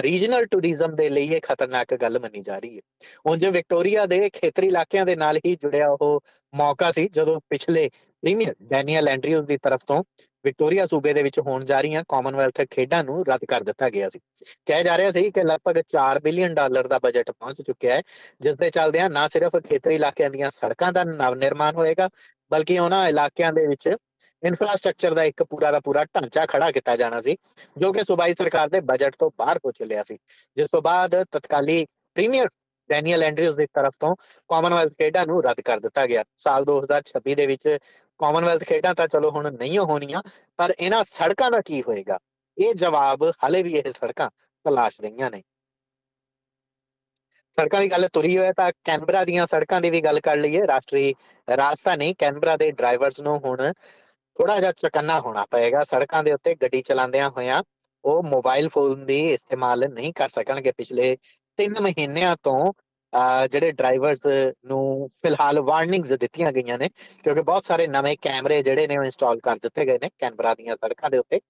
ਰੀਜਨਲ ਟੂਰਿਜ਼ਮ ਦੇ ਲਈ ਇਹ ਖਤਰਨਾਕ ਗੱਲ ਮੰਨੀ ਜਾ ਰਹੀ ਹੈ। ਉਂਝ ਵਿਕਟੋਰੀਆ ਦੇ ਖੇਤਰੀ ਇਲਾਕਿਆਂ ਦੇ ਨਾਲ ਹੀ ਜੁੜਿਆ ਉਹ ਮੌਕਾ ਸੀ, ਜਦੋਂ ਪਿਛਲੇ ਪ੍ਰੀਮੀਅਰ ਡੈਨੀਅਲ ਐਂਡਰਿਊਜ਼ ਦੀ ਤਰਫ ਤੋਂ ਵਿਕਟੋਰੀਆ ਸੂਬੇ ਦੇ ਵਿੱਚ ਹੋਣ ਜਾ ਰਹੀਆਂ ਕਾਮਨਵੈਲਥ ਖੇਡਾਂ ਨੂੰ ਰੱਦ ਕਰ ਦਿੱਤਾ ਗਿਆ ਸੀ। ਕਿਹਾ ਜਾ ਰਿਹਾ ਸੀ ਕਿ ਲਗਭਗ 4 ਬਿਲੀਅਨ ਡਾਲਰ ਦਾ ਬਜਟ ਪਹੁੰਚ ਚੁੱਕਿਆ ਹੈ, ਜਿਸ ਦੇ ਚੱਲਦਿਆਂ ਨਾ ਸਿਰਫ ਖੇਤਰੀ ਇਲਾਕਿਆਂ ਦੀਆਂ ਸੜਕਾਂ ਦਾ ਨਵ ਨਿਰਮਾਣ ਹੋਏਗਾ, ਬਲਕਿ ਉਹਨਾਂ ਇਲਾਕਿਆਂ ਦੇ ਵਿੱਚ ਇਨਫਰਾਸਟ੍ਰਕਚਰ ਦਾ ਇੱਕ ਪੂਰਾ ਦਾ ਪੂਰਾ ਢਾਂਚਾ ਖੜਾ ਕੀਤਾ ਜਾਣਾ ਸੀ, ਜੋ ਕਿ ਸੂਬਾਈ ਸਰਕਾਰ ਦੇ ਬਜਟ ਤੋਂ ਬਾਹਰ ਹੋ ਚੱਲਿਆ ਸੀ। ਜਿਸ ਤੋਂ ਬਾਅਦ ਤਤਕਾਲੀ ਪ੍ਰੀਮੀਅਰ ਡੈਨੀਅਲ ਐਂਡਰਿਊਜ਼ ਦੀ ਤਰਫ ਤੋਂ ਕਾਮਨਵੈਲਥ ਖੇਡਾਂ ਨੂੰ ਰੱਦ ਕਰ ਦਿੱਤਾ ਗਿਆ। ਸਾਲ 2026 ਦੇ ਵਿੱਚ ਕਾਮਨਵੈਲਥ ਖੇਡਾਂ ਤਾਂ ਚਲੋ ਹੁਣ ਨਹੀਂ ਹੋਣੀਆਂ, ਪਰ ਇਹਨਾਂ ਸੜਕਾਂ ਦਾ ਕੀ ਹੋਏਗਾ? ਇਹ ਜਵਾਬ ਹਲੇ ਵੀ ਇਹ ਸੜਕਾਂ ਤਲਾਸ਼ ਰਹੀਆਂ ਨੇ। ਸੜਕਾਂ ਦੀ ਗੱਲ ਤੁਰੀ ਹੋਇਆ ਤਾਂ ਕੈਨਬਰਾ ਦੀਆਂ ਸੜਕਾਂ ਦੀ ਵੀ ਗੱਲ ਕਰ ਲਈਏ। ਰਾਸ਼ਟਰੀ ਰਾਜਧਾਨੀ ਕੈਨਬਰਾ ਦੇ ਡਰਾਈਵਰਸ ਨੂੰ ਹੁਣ ਥੋੜਾ ਜਿਹਾ ਚਕੰਨਾ ਹੋਣਾ ਪਏਗਾ। ਸੜਕਾਂ ਦੇ ਉੱਤੇ ਗੱਡੀ ਚਲਾਉਂਦਿਆਂ ਹੋਇਆਂ ਉਹ ਮੋਬਾਈਲ ਫੋਨ ਦੀ ਇਸਤੇਮਾਲ ਨਹੀਂ ਕਰ ਸਕਣਗੇ। ਪਿਛਲੇ 3 ਮਹੀਨਿਆਂ ਤੋਂ ਜਿਹੜੇ ਡਰਾਈਵਰਸ ਨੂੰ ਫਿਲਹਾਲ ਵਾਰਨਿੰਗਸ ਦਿੱਤੀਆਂ ਗਈਆਂ ਨੇ, ਕਿਉਂਕਿ ਬਹੁਤ ਸਾਰੇ ਨਵੇਂ ਕੈਮਰੇ ਜਿਹੜੇ ਨੇ ਉਹ ਇੰਸਟਾਲ ਕਰ ਦਿੱਤੇ ਗਏ ਨੇ ਕੈਨਬਰਾ ਦੀਆਂ ਸੜਕਾਂ ਦੇ ਉੱਤੇ।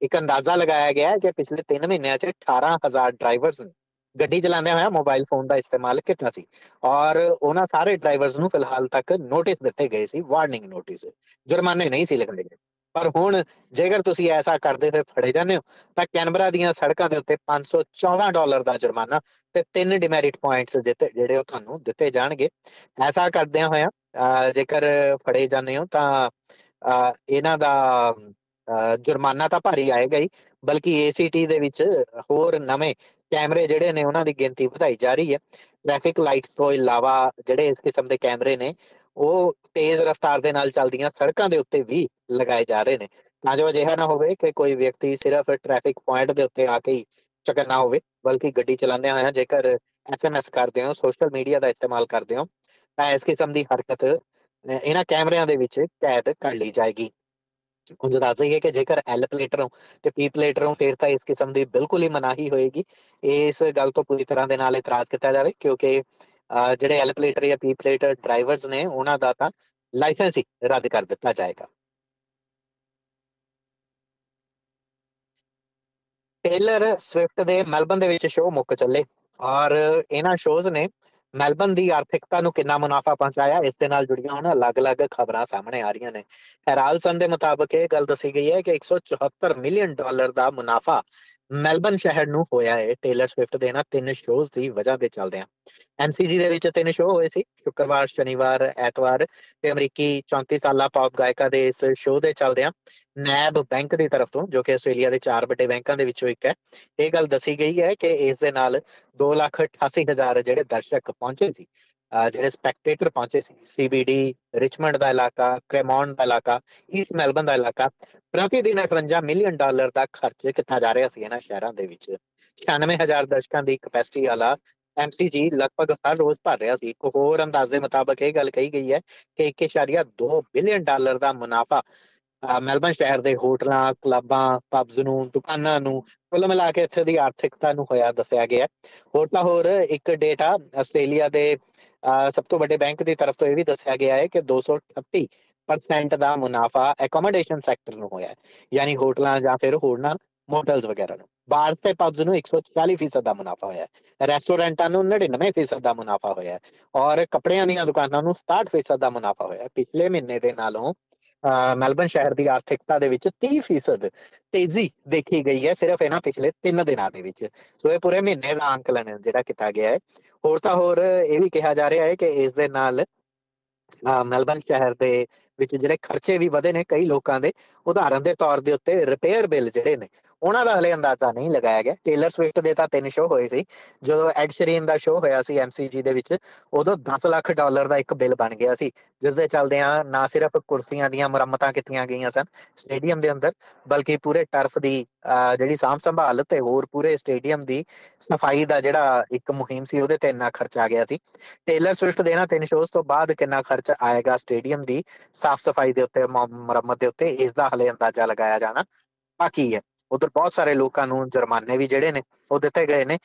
ਇੱਕ ਅੰਦਾਜ਼ਾ ਲਗਾਇਆ ਗਿਆ ਹੈ ਕਿ ਪਿਛਲੇ 3 ਮਹੀਨਿਆਂ 'ਚ 18000 ਡਰਾਈਵਰਸ ਨੇ ਗੱਡੀ ਚਲਾਉਂਦੇ ਹੋਇਆ ਮੋਬਾਈਲ ਫੋਨ ਦਾ ਇਸਤੇਮਾਲ ਕੀਤਾ ਸੀ ਔਰ ਉਹਨਾਂ ਸਾਰੇ ਡਰਾਈਵਰਸ ਨੂੰ ਫਿਲਹਾਲ ਤੱਕ ਨੋਟਿਸ ਦਿੱਤੇ ਗਏ ਸੀ ਵਾਰਨਿੰਗ ਨੋਟਿਸ ਜੁਰਮਾਨੇ ਨਹੀਂ ਸੀ ਲਿਖੇ ਗਏ ਪਰ ਹੁਣ ਜੇਕਰ ਤੁਸੀਂ ਐਸਾ ਕਰਦੇ ਹੋਏ ਫੜੇ ਜਾਂਦੇ ਹੋ, ਤਾਂ ਕੈਨਬਰਾ ਦੀਆਂ ਸੜਕਾਂ ਦੇ ਉੱਤੇ 514 ਡਾਲਰ ਦਾ ਜੁਰਮਾਨਾ ਤੇ ਤਿੰਨ ਡਿਮੈਰਿਟ ਪੁਆਇੰਟਸ ਦਿੱਤੇ ਜਿਹੜੇ ਉਹ ਤੁਹਾਨੂੰ ਦਿੱਤੇ ਜਾਣਗੇ। ਐਸਾ ਕਰਦਿਆਂ ਹੋਇਆ ਜੇਕਰ ਫੜੇ ਜਾਂਦੇ ਹੋ ਤਾਂ ਇਹਨਾਂ ਦਾ ਜੁਰਮਾਨਾ ਤਾਂ ਭਾਰੀ ਆਏਗਾ ਹੀ, ਬਲਕਿ ACT ਦੇ ਵਿੱਚ ਹੋਰ ਨਵੇਂ ਕੈਮਰੇ ਜਿਹੜੇ ਨੇ ਉਹਨਾਂ ਦੀ ਗਿਣਤੀ ਵਧਾਈ ਜਾ ਰਹੀ ਹੈ। ਟ੍ਰੈਫਿਕ ਲਾਈਟਸ ਤੋਂ ਇਲਾਵਾ ਜਿਹੜੇ ਇਸ ਕਿਸਮ ਦੇ ਕੈਮਰੇ ਨੇ ਉਹ ਤੇਜ਼ ਰਫ਼ਤਾਰ ਦੇ ਨਾਲ ਚੱਲਦੀਆਂ ਸੜਕਾਂ ਦੇ ਉੱਤੇ ਵੀ ਲਗਾਏ ਜਾ ਰਹੇ ਨੇ। ਤਾਂ ਜੋ ਅਜਿਹਾ ਨਾ ਹੋਵੇ ਕਿ ਕੋਈ ਵਿਅਕਤੀ ਸਿਰਫ ਟ੍ਰੈਫਿਕ ਪੁਆਇੰਟ ਦੇ ਉੱਤੇ ਆ ਕੇ ਹੀ ਚਕਨਾ ਹੋਵੇ, ਬਲਕਿ ਗੱਡੀ ਚਲਾਉਂਦੇ ਹੋਇਆ ਜੇਕਰ ਐਸਐਮਐਸ ਕਰਦੇ ਹੋ ਸੋਸ਼ਲ ਮੀਡੀਆ ਦਾ ਇਸਤੇਮਾਲ ਕਰਦੇ ਹੋ, ਤਾਂ ਇਸ ਕਿਸਮ ਦੀ ਹਰਕਤ ਇਹਨਾਂ ਕੈਮਰਿਆਂ ਦੇ ਵਿੱਚ ਕੈਦ ਕਰ ਲਈ ਜਾਏਗੀ। ਉਂਝ ਦੱਸ ਹੈ ਕਿ ਜੇਕਰ ਐਲ ਪਲੇਟਰ ਹੋ ਤੇ ਪੀ ਪਲੇਟਰ ਹੋ ਫਿਰ ਤਾਂ ਇਸ ਕਿਸਮ ਦੀ ਬਿਲਕੁਲ ਹੀ ਮਨਾਹੀ ਹੋਏਗੀ। ਇਸ ਗੱਲ ਤੋਂ ਪੂਰੀ ਤਰ੍ਹਾਂ ਦੇ ਨਾਲ ਇਤਰਾਜ਼ ਕੀਤਾ ਜਾਵੇ, ਕਿਉਂਕਿ ਜਿਹੜੇ ਐਲ ਪਲੇਟਰ ਜਾਂ ਪੀ ਪਲੇਟਰ ਡਰਾਈਵਰਸ ਨੇ ਉਹਨਾਂ ਦਾ ਤਾਂ ਲਾਇਸੈਂਸ ਹੀ ਰੱਦ ਕਰ ਦਿੱਤਾ ਜਾਏਗਾ। ਟੇਲਰ ਸਵਿਫਟ ਦੇ ਮੈਲਬਨ ਦੇ ਵਿੱਚ ਸ਼ੋਅ ਮੁੱਕ ਚੱਲੇ ਔਰ ਇਹਨਾਂ ਸ਼ੋਜ਼ ਨੇ ਮੈਲਬਨ ਦੀ ਆਰਥਿਕਤਾ ਨੂੰ ਕਿੰਨਾ ਮੁਨਾਫਾ ਪਹੁੰਚਾਇਆ, ਇਸ ਦੇ ਨਾਲ ਜੁੜੀਆਂ ਹਨ ਅਲੱਗ-ਅਲੱਗ ਖਬਰਾਂ ਸਾਹਮਣੇ ਆ ਰਹੀਆਂ ਨੇ। ਹੈਰਾਲਸਨ ਦੇ ਮੁਤਾਬਕ ਇਹ ਗੱਲ ਦੱਸੀ ਗਈ ਹੈ ਕਿ 174 ਮਿਲੀਅਨ ਡਾਲਰ ਦਾ ਮੁਨਾਫਾ ਮੈਲਬਨ ਸ਼ਹਿਰ ਨੂੰ ਹੋਇਆ ਹੈ ਟੇਲਰ ਸਵਿਫਟ ਦੇ ਨਾਲ ਤਿੰਨ ਸ਼ੋਜ਼ ਦੀ ਵਜ੍ਹਾ ਦੇ ਚੱਲਦੇ ਆ ਐਮਸੀਜੀ ਦੇ ਵਿੱਚ ਤਿੰਨ ਸ਼ੋਅ ਹੋਏ ਸੀ, ਸ਼ੁੱਕਰਵਾਰ, ਸ਼ਨੀਵਾਰ, ਐਤਵਾਰ ਤੇ ਅਮਰੀਕੀ 34 ਸਾਲਾ ਪੌਪ ਗਾਇਕਾ ਦੇ ਇਸ ਸ਼ੋਅ ਦੇ ਚੱਲਦੇ ਆ ਨੈਬ ਬੈਂਕ ਦੀ ਤਰਫ ਤੋਂ, ਜੋ ਕਿ ਆਸਟ੍ਰੇਲੀਆ ਦੇ ਚਾਰ ਵੱਡੇ ਬੈਂਕਾਂ ਦੇ ਵਿੱਚੋਂ ਇੱਕ ਹੈ, ਇਹ ਗੱਲ ਦੱਸੀ ਗਈ ਹੈ ਕਿ ਇਸ ਦੇ ਨਾਲ 288000 ਜਿਹੜੇ ਦਰਸ਼ਕ ਪਹੁੰਚੇ ਸੀ। ਜਿਹੜੇ ਸਪੈਕਟੇਟਰ ਪਹੁੰਚੇ ਸੀ ਸੀਬੀਡੀ ਰਿਚਮੰਡ ਦਾ ਇਲਾਕਾ ਕ੍ਰੇਮੌਂਡ ਦਾ ਇਲਾਕਾ ਈਸਟ ਮੈਲਬਨ ਦਾ ਇਲਾਕਾ ਪ੍ਰਤੀ ਦਿਨ 58 ਮਿਲੀਅਨ ਡਾਲਰ ਦਾ ਖਰਚ ਕੀਤਾ ਜਾ ਰਿਹਾ ਸੀ ਇਹਨਾਂ ਸ਼ਹਿਰਾਂ ਦੇ ਵਿੱਚ? 96000 ਦਰਸ਼ਕਾਂ ਦੀ ਕਪੈਸਿਟੀ ਵਾਲਾ ਐਮਸੀਜੀ ਲਗਭਗ ਹਰ ਰੋਜ਼ ਭਰ ਰਿਹਾ ਸੀ। ਇੱਕ ਹੋਰ ਅੰਦਾਜ਼ੇ ਮੁਤਾਬਕ ਇਹ ਗੱਲ ਕਹੀ ਗਈ ਹੈ ਕਿ 1.2 ਬਿਲੀਅਨ ਡਾਲਰ ਦਾ ਮੁਨਾਫਾ ਮੈਲਬਨ ਸ਼ਹਿਰ ਦੇ ਹੋਟਲਾਂ, ਕਲੱਬਾਂ ਪਬਸ ਨੂੰ, ਦੁਕਾਨਾਂ ਨੂੰ, ਕੁੱਲ ਮਿਲਾ ਕੇ ਇੱਥੇ ਦੀ ਆਰਥਿਕਤਾ ਨੂੰ ਹੋਇਆ ਦੱਸਿਆ ਗਿਆ ਹੋਰ ਤਾਂ ਹੋਰ ਇੱਕ ਡੇਟਾ ਆਸਟ੍ਰੇਲੀਆ ਦੇ ਸਭ ਤੋਂ ਵੱਡੇ ਬੈਂਕ ਦੀ ਤਰਫ ਤੋਂ ਇਹ ਵੀ ਦੱਸਿਆ ਗਿਆ ਹੈ ਕਿ 238% ਦਾ ਮੁਨਾਫਾ ਐਕੋਮੋਡੇਸ਼ਨ ਸੈਕਟਰ ਨੂੰ ਹੋਇਆ ਹੈ, ਯਾਨੀ ਹੋਟਲਾਂ ਜਾਂ ਫਿਰ ਹੋਰਨਾਂ ਮੋਟਲਸ ਵਗੈਰਾ ਨੂੰ। ਬਾਰ ਤੇ ਪਬਸ ਨੂੰ 140% ਦਾ ਮੁਨਾਫਾ ਹੋਇਆ ਹੈ ਰੈਸਟੋਰੈਂਟਾਂ ਨੂੰ 99% ਦਾ ਮੁਨਾਫਾ ਹੋਇਆ ਹੈ, ਔਰ ਕੱਪੜਿਆਂ ਦੀਆਂ ਦੁਕਾਨਾਂ ਨੂੰ 67% ਦਾ ਮੁਨਾਫਾ ਹੋਇਆ ਹੈ। ਪਿਛਲੇ ਮਹੀਨੇ ਦੇ ਨਾਲੋਂ ਮੈਲਬਨ ਸ਼ਹਿਰ ਦੀ ਆਰਥਿਕਤਾ ਦੇ ਵਿੱਚ 30% ਤੇਜ਼ੀ ਦੇਖੀ ਗਈ ਹੈ ਸਿਰਫ ਇਹਨਾਂ ਪਿਛਲੇ 3 ਦਿਨਾਂ ਦੇ ਵਿੱਚ। ਸੋ ਇਹ ਪੂਰੇ ਮਹੀਨੇ ਦਾ ਅੰਕਲਨ ਜਿਹੜਾ ਕੀਤਾ ਗਿਆ ਹੈ। ਹੋਰ ਤਾਂ ਹੋਰ ਇਹ ਵੀ ਕਿਹਾ ਜਾ ਰਿਹਾ ਹੈ ਕਿ ਇਸ ਦੇ ਨਾਲ ਮੈਲਬਨ ਸ਼ਹਿਰ ਦੇ ਵਿੱਚ ਜਿਹੜੇ ਖਰਚੇ ਵੀ ਵਧੇ ਨੇ ਕਈ ਲੋਕਾਂ ਦੇ। ਉਦਾਹਰਨ ਦੇ ਤੌਰ ਦੇ ਉੱਤੇ ਰਿਪੇਅਰ ਬਿੱਲ ਜਿਹੜੇ ਨੇ ਉਹਨਾਂ ਦਾ ਹਲੇ ਅੰਦਾਜ਼ਾ ਨਹੀਂ ਲਗਾਇਆ ਗਿਆ। ਟੇਲਰ ਸਵਿਫਟ ਦੇ ਤਾਂ ਤਿੰਨ ਸ਼ੋਅ ਹੋਏ ਸੀ। ਜਦੋਂ ਐਡ ਸ਼ਰੀਨ ਦਾ ਸ਼ੋਅ ਹੋਇਆ ਸੀ ਐਮਸੀਜੀ ਦੇ ਵਿੱਚ, ਉਦੋਂ 10 ਲੱਖ ਡਾਲਰ ਦਾ ਇੱਕ ਬਿੱਲ ਬਣ ਗਿਆ ਸੀ ਜਿਸ ਦੇ ਚੱਲਦੇ ਆ ਨਾ ਸਿਰਫ ਕੁਰਸੀਆਂ ਦੀਆਂ ਮੁਰੰਮਤਾਂ ਕੀਤੀਆਂ ਗਈਆਂ ਸਨ ਸਟੇਡੀਅਮ ਦੇ ਅੰਦਰ, ਬਲਕਿ ਪੂਰੇ ਟਰਫ ਦੀ ਜਿਹੜੀ ਸਾਂਭ ਸੰਭਾਲ ਤੇ ਹੋਰ ਪੂਰੇ ਸਟੇਡੀਅਮ ਦੀ ਸਫ਼ਾਈ ਦਾ ਜਿਹੜਾ ਇੱਕ ਮੁਹਿੰਮ ਸੀ, ਉਹਦੇ ਤੇ ਇੰਨਾ ਖਰਚਾ ਆ ਗਿਆ ਸੀ। ਟੇਲਰ ਸਵਿਫਟ ਦੇ ਨਾ ਤਿੰਨ ਸ਼ੋਅਸ ਤੋਂ ਬਾਅਦ ਕਿੰਨਾ ਖਰਚ ਆਏਗਾ ਸਟੇਡੀਅਮ ਦੀ ਸਾਫ਼ ਸਫ਼ਾਈ ਦੇ ਉੱਤੇ, ਮੁਰੰਮਤ ਦੇ ਉੱਤੇ, ਇਸ ਦਾ ਹਲੇ ਅੰਦਾਜ਼ਾ ਲਗਾਇਆ ਜਾਣਾ ਬਾਕੀ ਹੈ। ਉਧਰ ਬਹੁਤ ਸਾਰੇ ਲੋਕਾਂ ਨੂੰ ਜੁਰਮਾਨੇ ਵੀ ਜਿਹੜੇ ਨੇ, ਉਹ ਦਿੱਤੇ ਗਏ ਨੇ।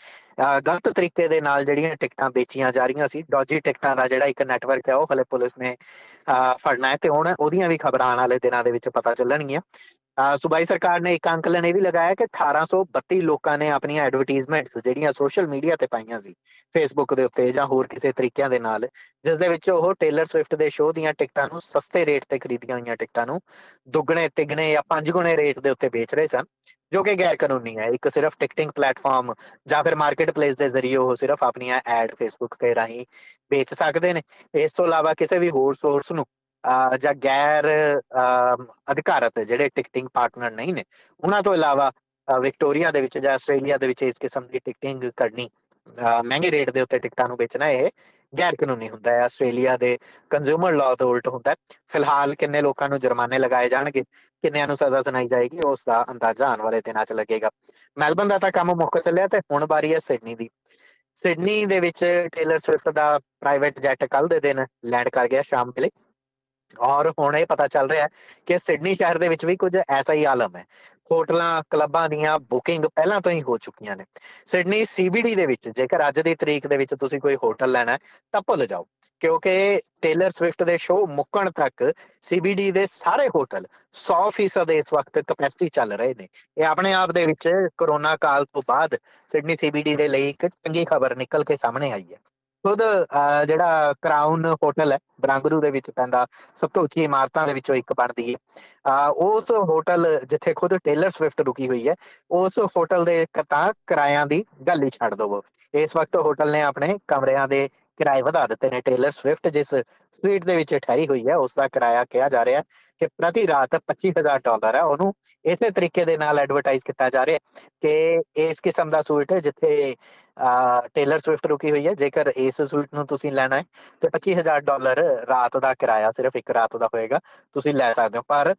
ਗਲਤ ਤਰੀਕੇ ਦੇ ਨਾਲ ਜਿਹੜੀਆਂ ਟਿਕਟਾਂ ਵੇਚੀਆਂ ਜਾ ਰਹੀਆਂ ਸੀ ਡੌਜੀ ਟਿਕਟਾਂ ਦਾ ਜਿਹੜਾ ਇੱਕ ਨੈਟਵਰਕ ਹੈ ਉਹ ਹਲੇ ਪੁਲਿਸ ਨੇ ਫੜਨਾ ਹੈ ਤੇ ਹੁਣ ਉਹਦੀਆਂ ਵੀ ਖਬਰਾਂ ਆਉਣ ਵਾਲੇ ਦਿਨਾਂ ਦੇ ਵਿੱਚ ਪਤਾ ਚੱਲਣਗੀਆਂ। ਸੂਬਾਈ ਸਰਕਾਰ ਨੇ ਇੱਕ ਅੰਕਲਨ ਇਹ ਵੀ ਲਗਾਇਆ ਕਿ 1832 ਲੋਕਾਂ ਨੇ ਆਪਣੀਆਂ ਐਡਵਰਟਾਈਜ਼ਮੈਂਟਸ ਜਿਹੜੀਆਂ ਸੋਸ਼ਲ ਮੀਡੀਆ ਤੇ ਪਾਈਆਂ ਸੀ ਫੇਸਬੁੱਕ ਦੇ ਉੱਤੇ ਜਾਂ ਹੋਰ ਕਿਸੇ ਤਰੀਕਿਆਂ ਦੇ ਨਾਲ, ਜਿਸ ਦੇ ਵਿੱਚ ਉਹ ਟੇਲਰ ਸਵਿਫਟ ਦੇ ਸ਼ੋਅ ਦੀਆਂ ਟਿਕਟਾਂ ਨੂੰ ਸਸਤੇ ਰੇਟ ਤੇ ਖਰੀਦੀਆਂ ਹੋਈਆਂ ਟਿਕਟਾਂ ਨੂੰ ਦੁੱਗਣੇ ਤਿੱਗਣੇ ਜਾਂ ਪੰਜ ਗੁਣੇ ਰੇਟ ਦੇ ਉੱਤੇ ਵੇਚ ਰਹੇ ਸਨ। ਜੋ ਕਿ ਗੈਰ ਕਾਨੂੰਨੀ ਹੈ, ਇੱਕ ਸਿਰਫ ਟਿਕਟਿੰਗ ਪਲੇਟਫਾਰਮ ਜਾਂ ਫਿਰ ਮਾਰਕੀਟ ਪਲੇਸ ਦੇ ਜ਼ਰੀਏ ਉਹ ਸਿਰਫ ਆਪਣੀਆਂ ਐਡ ਫੇਸਬੁੱਕ ਤੇ ਰਾਹੀਂ ਵੇਚ ਸਕਦੇ ਨੇ। ਇਸ ਤੋਂ ਇਲਾਵਾ ਕਿਸੇ ਵੀ ਹੋਰ ਸੋਰਸ ਨੂੰ ਜਾਂ ਗੈਰ ਅਧਿਕਾਰਤ ਜਿਹੜੇ ਟਿਕਟਿੰਗ ਪਾਰਟਨਰ ਨਹੀਂ ਨੇ, ਉਹਨਾਂ ਤੋਂ ਇਲਾਵਾ ਵਿਕਟੋਰੀਆ ਦੇ ਵਿੱਚ ਜਾਂ ਆਸਟ੍ਰੇਲੀਆ ਦੇ ਵਿੱਚ ਇਸ ਕਿਸਮ ਦੀ ਟਿਕਟਿੰਗ ਕਰਨੀ ਮਹਿੰਗੇ ਰੇਟ ਦੇ ਉੱਤੇ ਟਿਕਟਾਂ ਨੂੰ ਵੇਚਣਾ ਇਹ ਗੈਰ ਕਾਨੂੰਨੀ ਹੁੰਦਾ ਹੈ। ਆਸਟ੍ਰੇਲੀਆ ਦੇ ਕੰਜ਼ਿਊਮਰ ਲਾਅ ਤੋਂ ਉਲਟ ਹੁੰਦਾ ਹੈ। ਫਿਲਹਾਲ ਕਿੰਨੇ ਲੋਕਾਂ ਨੂੰ ਜੁਰਮਾਨੇ ਲਗਾਏ ਜਾਣਗੇ, ਕਿੰਨਿਆਂ ਨੂੰ ਸਜ਼ਾ ਸੁਣਾਈ ਜਾਏਗੀ, ਉਸ ਦਾ ਅੰਦਾਜ਼ਾ ਆਉਣ ਵਾਲੇ ਦਿਨਾਂ 'ਚ ਲੱਗੇਗਾ। ਮੈਲਬਨ ਦਾ ਤਾਂ ਕੰਮ ਮੁੱਕ ਚੱਲਿਆ ਤੇ ਹੁਣ ਵਾਰੀ ਹੈ ਸਿਡਨੀ ਦੀ। ਸਿਡਨੀ ਦੇ ਵਿੱਚ ਟੇਲਰ ਸਵਿਫਟ ਦਾ ਪ੍ਰਾਈਵੇਟ ਜੈਟ ਕੱਲ ਦੇ ਦਿਨ ਲੈਂਡ ਕਰ ਗਿਆ ਸ਼ਾਮ ਵੇਲੇ। ਔਰ ਹੁਣ ਇਹ ਪਤਾ ਚੱਲ ਰਿਹਾ ਹੈ ਕਿ ਸਿਡਨੀ ਸ਼ਹਿਰ ਦੇ ਵਿੱਚ ਵੀ ਕੁਝ ਐਸਾ ਹੀ ਆਲਮ ਹੈ। ਹੋਟਲਾਂ, ਕਲੱਬਾਂ ਦੀਆਂ ਬੁਕਿੰਗ ਪਹਿਲਾਂ ਤੋਂ ਹੀ ਹੋ ਚੁੱਕੀਆਂ ਨੇ। ਸਿਡਨੀ ਸੀਬੀਡੀ ਦੇ ਵਿੱਚ, ਜੇਕਰ ਅੱਜ ਦੀ ਤਰੀਕ ਦੇ ਵਿੱਚ ਤੁਸੀਂ ਕੋਈ ਹੋਟਲ ਲੈਣਾ ਤਾਂ ਭੁੱਲ ਜਾਓ, ਕਿਉਂਕਿ ਟੇਲਰ ਸਵਿਫਟ ਦੇ ਸ਼ੋਅ ਮੁੱਕਣ ਤੱਕ ਸੀਬੀਡੀ ਦੇ ਸਾਰੇ ਹੋਟਲ 100% ਇਸ ਵਕਤ ਕਪੈਸਿਟੀ ਚੱਲ ਰਹੇ ਨੇ। ਇਹ ਆਪਣੇ ਆਪ ਦੇ ਵਿੱਚ ਕਰੋਨਾ ਕਾਲ ਤੋਂ ਬਾਅਦ ਸਿਡਨੀ ਸੀਬੀਡੀ ਦੇ ਲਈ ਇੱਕ ਚੰਗੀ ਖਬਰ ਨਿਕਲ ਕੇ ਸਾਹਮਣੇ ਆਈ ਹੈ। ਖੁਦ ਜਿਹੜਾ ਕਰਾਊਨ ਹੋਟਲ ਹੈ ਬਰਾਂਗਰੂ ਦੇ ਵਿੱਚ ਪੈਂਦਾ, ਸਭ ਤੋਂ ਉੱਚੀ ਇਮਾਰਤਾਂ ਦੇ ਵਿੱਚੋਂ ਇੱਕ ਬਣਦੀ ਹੈ। ਉਸ ਹੋਟਲ ਜਿੱਥੇ ਖੁਦ ਟੇਲਰ ਸਵਿਫਟ ਰੁਕੀ ਹੋਈ ਹੈ, ਉਸ ਹੋਟਲ ਦੇ ਕਤਾ ਕਿਰਾਇਆਂ ਦੀ ਗੱਲ ਹੀ ਛੱਡ ਦੋ ਇਸ ਵਕਤ ਹੋਟਲ ਨੇ ਆਪਣੇ ਕਮਰਿਆਂ ਦੇ ਕਿਰਾਏ ਵਧਾ ਦਿੱਤੇ ਨੇ। ਟੇਲਰ ਸਵਿਫਟ ਜਿਸ ਸਵੀਟ ਦੇ ਵਿੱਚ ਠਹਿਰੀ ਹੋਈ ਹੈ, ਉਸ ਦਾ ਕਿਰਾਇਆ ਕਿਹਾ ਜਾ ਰਿਹਾ ਕਿ ਪ੍ਰਤੀ ਰਾਤ 25000 ਡਾਲਰ ਹੈ। ਉਹਨੂੰ ਇਸੇ ਤਰੀਕੇ ਦੇ ਨਾਲ ਐਡਵਰਟਾਈਜ਼ ਕੀਤਾ ਜਾ ਰਿਹਾ ਕਿ ਇਸ ਕਿਸਮ ਦਾ ਸੂਟ ਜਿੱਥੇ ਟੇਲਰ ਸਵਿਫਟ ਰੁਕੀ ਹੋਈ ਹੈ, ਜੇਕਰ ਇਸ ਸੂਟ ਨੂੰ ਤੁਸੀਂ ਲੈਣਾ ਹੈ, ਤੇ 25000 ਡਾਲਰ ਰਾਤ ਦਾ ਕਿਰਾਇਆ ਸਿਰਫ ਇੱਕ ਰਾਤ ਦਾ ਹੋਏਗਾ, ਤੁਸੀਂ ਲੈ ਸਕਦੇ ਹੋ। ਪਰ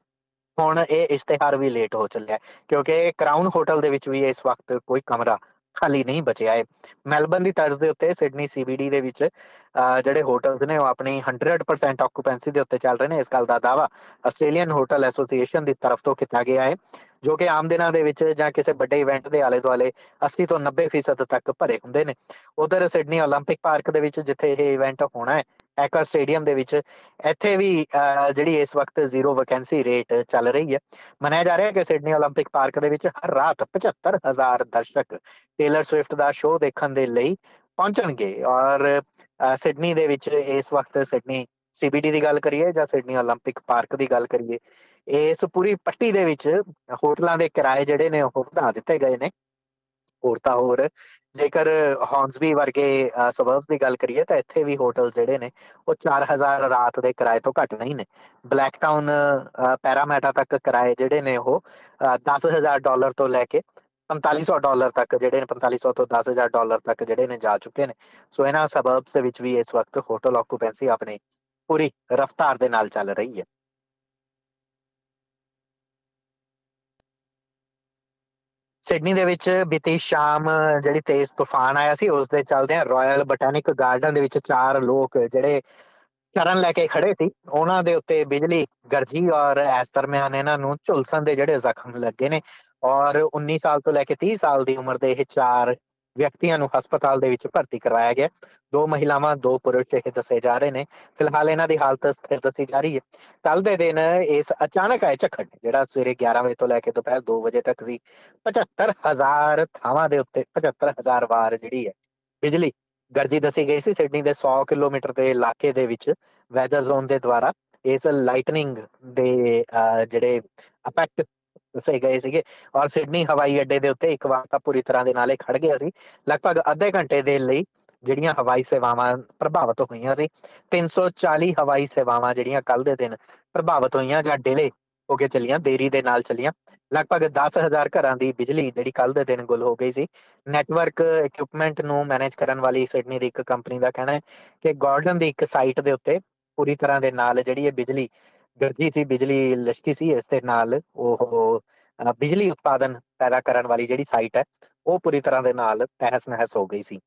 ਹੁਣ ਇਹ ਇਸ਼ਤਿਹਾਰ ਵੀ ਲੇਟ ਹੋ ਚੱਲਿਆ ਕਿਉਂਕਿ ਕਰਾਊਨ ਹੋਟਲ ਦੇ ਵਿੱਚ ਵੀ ਇਸ ਵਕਤ ਕੋਈ ਕਮਰਾ ਖਾਲੀ ਨਹੀਂ ਬਚਿਆ ਹੈ ਮੈਲਬਨ ਦੀ ਤਰਜ਼ ਦੇ ਉੱਤੇ ਸਿਡਨੀ ਸੀਬੀਡੀ ਦੇ ਵਿੱਚ ਜਿਹੜੇ ਹੋਟਲਸ ਨੇ ਉਹ ਆਪਣੀ 100% ਆਕੂਪੈਂਸੀ ਦੇ ਉੱਤੇ ਚੱਲ ਰਹੇ ਨੇ ਇਸ ਗੱਲ ਦਾ ਦਾਵਾ ਆਸਟ੍ਰੇਲੀਅਨ ਹੋਟਲ ਐਸੋਸੀਏਸ਼ਨ ਦੀ ਤਰਫ ਤੋਂ ਕੀਤਾ ਗਿਆ ਹੈ ਜੋ ਕਿ ਆਮ ਦਿਨਾਂ ਦੇ ਵਿੱਚ ਜਾਂ ਕਿਸੇ ਵੱਡੇ ਇਵੈਂਟ ਦੇ ਆਲੇ ਦੁਆਲੇ 80 ਤੋਂ 90% ਤੱਕ ਭਰੇ ਹੁੰਦੇ ਨੇ ਉਧਰ ਸਿਡਨੀ 올림픽 ਪਾਰਕ ਦੇ ਵਿੱਚ ਜਿੱਥੇ ਇਹ ਇਵੈਂਟ ਹੋਣਾ ਹੈ ਐਕਰ ਸਟੇਡੀਅਮ ਦੇ ਵਿੱਚ ਇੱਥੇ ਵੀ ਜਿਹੜੀ ਇਸ ਵਕਤ ਜ਼ੀਰੋ ਵੈਕੈਂਸੀ ਰੇਟ ਚੱਲ ਰਹੀ ਹੈ ਮਨਾਇਆ ਜਾ ਰਿਹਾ ਹੈ ਕਿ ਸਿਡਨੀ 올림픽 ਪਾਰਕ ਦੇ ਵਿੱਚ ਹਰ ਰਾਤ 75000 ਦਰਸ਼ਕ ਟੇਲਰ ਸਵਿਫਟ ਦਾ ਸ਼ੋਅ ਦੇਖਣ ਦੇ ਲਈ ਪਹੁੰਚਣਗੇ ਔਰ ਸਿਡਨੀ ਦੇ ਵਿੱਚ ਇਸ ਵਕਤ ਸਿਡਨੀ ਸੀਬੀਡੀ ਦੀ ਗੱਲ ਕਰੀਏ ਜਾਂ ਸਿਡਨੀ 올림픽 ਪਾਰਕ ਦੀ ਗੱਲ ਕਰੀਏ ਇਸ ਪੂਰੀ ਪੱਟੀ ਦੇ ਵਿੱਚ ਹੋਟਲਾਂ ਦੇ ਕਿਰਾਏ ਜਿਹੜੇ ਨੇ ਉਹ ਵਧਾ ਦਿੱਤੇ ਗਏ ਨੇ ਹੋਰ ਤਾਂ ਹੋਰ। ਜੇਕਰ ਹੌਂਸਬੀ ਵਰਗੇ ਸਬਰਬਸ ਦੀ ਗੱਲ ਕਰੀਏ ਤਾਂ ਇੱਥੇ ਵੀ ਹੋਟਲ ਜਿਹੜੇ ਨੇ, ਉਹ 4000 ਰਾਤ ਦੇ ਕਿਰਾਏ ਤੋਂ ਘੱਟ ਨਹੀਂ ਨੇ। ਬਲੈਕ ਟਾਊਨ ਪੈਰਾਮੈਟਾ ਤੱਕ ਕਿਰਾਏ ਜਿਹੜੇ ਨੇ ਉਹ 10000 ਡਾਲਰ ਤੋਂ ਲੈ ਕੇ 4500 ਡਾਲਰ ਤੱਕ ਜਿਹੜੇ ਨੇ 4500 ਤੋਂ 10000 ਡਾਲਰ ਤੱਕ ਜਿਹੜੇ ਨੇ ਜਾ ਚੁੱਕੇ ਨੇ। ਸੋ ਇਹਨਾਂ ਸਬਰਬਸ ਦੇ ਵਿੱਚ ਵੀ ਇਸ ਵਕਤ ਹੋਟਲ ਆਕੂਪੈਂਸੀ ਆਪਣੀ ਪੂਰੀ ਰਫ਼ਤਾਰ ਦੇ ਨਾਲ ਚੱਲ ਰਹੀ ਹੈ। ਸਿਡਨੀ ਦੇ ਵਿੱਚ ਬੀਤੀ ਸ਼ਾਮ ਜਿਹੜੀ ਤੇਜ਼ ਤੂਫਾਨ ਆਇਆ ਸੀ, ਉਸ ਦੇ ਚੱਲਦੇ ਰਾਇਲ ਬੋਟੈਨਿਕ ਗਾਰਡਨ ਦੇ ਵਿੱਚ ਚਾਰ ਲੋਕ ਜਿਹੜੇ ਚਰਨ ਲੈ ਕੇ ਖੜੇ ਸੀ, ਉਹਨਾਂ ਦੇ ਉੱਤੇ ਬਿਜਲੀ ਗਰਜੀ ਔਰ ਇਸ ਦਰਮਿਆਨ ਇਹਨਾਂ ਨੂੰ ਝੁਲਸਣ ਦੇ ਜਿਹੜੇ ਜ਼ਖਮ ਲੱਗੇ ਨੇ ਔਰ 19 ਸਾਲ ਤੋਂ ਲੈ ਕੇ 30 ਸਾਲ ਦੀ ਉਮਰ ਦੇ ਇਹ ਚਾਰ ਵਿਅਕਤੀਆਂ ਨੂੰ ਹਸਪਤਾਲ ਦੇ ਵਿੱਚ ਭਰਤੀ ਕਰਵਾਇਆ ਗਿਆ। ਦੋ ਮਹਿਲਾਵਾਂ, ਦੋ ਪੁਰਸ਼ ਇਹ ਦੱਸੇ ਜਾ ਰਹੇ ਨੇ। ਫਿਲਹਾਲ ਇਹਨਾਂ ਦੀ ਹਾਲਤ ਸਥਿਰ ਦੱਸੀ ਜਾ ਰਹੀ ਹੈ। ਕੱਲ ਦੇ ਦਿਨ ਇਸ ਅਚਾਨਕ ਆਏ ਝੱਖੜ, ਜਿਹੜਾ ਸਵੇਰੇ 11 ਵਜੇ ਤੋਂ ਲੈ ਕੇ ਦੁਪਹਿਰ 2 ਵਜੇ ਤੱਕ ਸੀ 75000 ਥਾਵਾਂ ਦੇ ਉੱਤੇ 75000 ਵਾਰ ਜਿਹੜੀ ਹੈ ਬਿਜਲੀ ਗਰਜੀ ਦੱਸੀ ਗਈ ਸੀ। ਸਿਡਨੀ ਦੇ 100 ਕਿਲੋਮੀਟਰ ਦੇ ਇਲਾਕੇ ਦੇ ਵਿੱਚ ਵੈਦਰ ਜ਼ੋਨ ਦੇ ਦੁਆਰਾ ਇਸ ਲਾਈਟਨਿੰਗ ਦੇ ਜਿਹੜੇ ਅਫੈਕਟ ਸੇ ਗਏ ਸੀਗੇ ਔਰ ਸਿਡਨੀ ਹਵਾਈ ਅੱਡੇ ਦੇ ਉੱਤੇ ਇੱਕ ਵਾਰ ਤਾਂ ਪੂਰੀ ਤਰ੍ਹਾਂ ਦੇ ਨਾਲੇ ਖੜ ਗਿਆ ਸੀ। ਲਗਭਗ ਅੱਧੇ ਘੰਟੇ ਦੇ ਲਈ ਜਿਹੜੀਆਂ ਹਵਾਈ ਸੇਵਾਵਾਂ ਪ੍ਰਭਾਵਿਤ ਹੋਈਆਂ ਸੀ। 340 ਹਵਾਈ ਸੇਵਾਵਾਂ ਜਿਹੜੀਆਂ ਕੱਲ ਦੇ ਦਿਨ ਪ੍ਰਭਾਵਿਤ ਹੋਈਆਂ ਜਾਂ ਡਿਲੇ ਹੋ ਕੇ ਚੱਲੀਆਂ, ਦੇਰੀ ਦੇ ਨਾਲ ਚੱਲੀਆਂ। ਲਗਭਗ 10000 ਘਰਾਂ ਦੀ ਬਿਜਲੀ ਜਿਹੜੀ ਕੱਲ ਦੇ ਦਿਨ ਗੁੱਲ ਹੋ ਗਈ ਸੀ। ਨੈਟਵਰਕ ਇਕਵਿਪਮੈਂਟ ਨੂੰ ਮੈਨੇਜ ਕਰਨ ਵਾਲੀ ਸਿਡਨੀ ਦੀ ਇੱਕ ਕੰਪਨੀ ਦਾ ਕਹਿਣਾ ਹੈ ਕਿ ਗਾਰਡਨ ਦੀ ਇੱਕ ਸਾਈਟ ਦੇ ਉੱਤੇ ਪੂਰੀ ਤਰ੍ਹਾਂ ਦੇ ਨਾਲ ਜਿਹੜੀ ਇਹ ਬਿਜਲੀ ਗਰਜੀ ਸੀ, ਬਿਜਲੀ ਲਸ਼ਕੀ ਸੀ, ਇਸ ਦੇ ਨਾਲ ਉਹ ਬਿਜਲੀ ਉਤਪਾਦਨ ਪੈਦਾ ਕਰਨ ਵਾਲੀ ਜਿਹੜੀ ਸਾਈਟ ਹੈ, ਉਹ ਪੂਰੀ ਤਰ੍ਹਾਂ ਦੇ ਨਾਲ ਤਹਿਸ ਨਹਿਸ ਹੋ ਗਈ ਸੀ।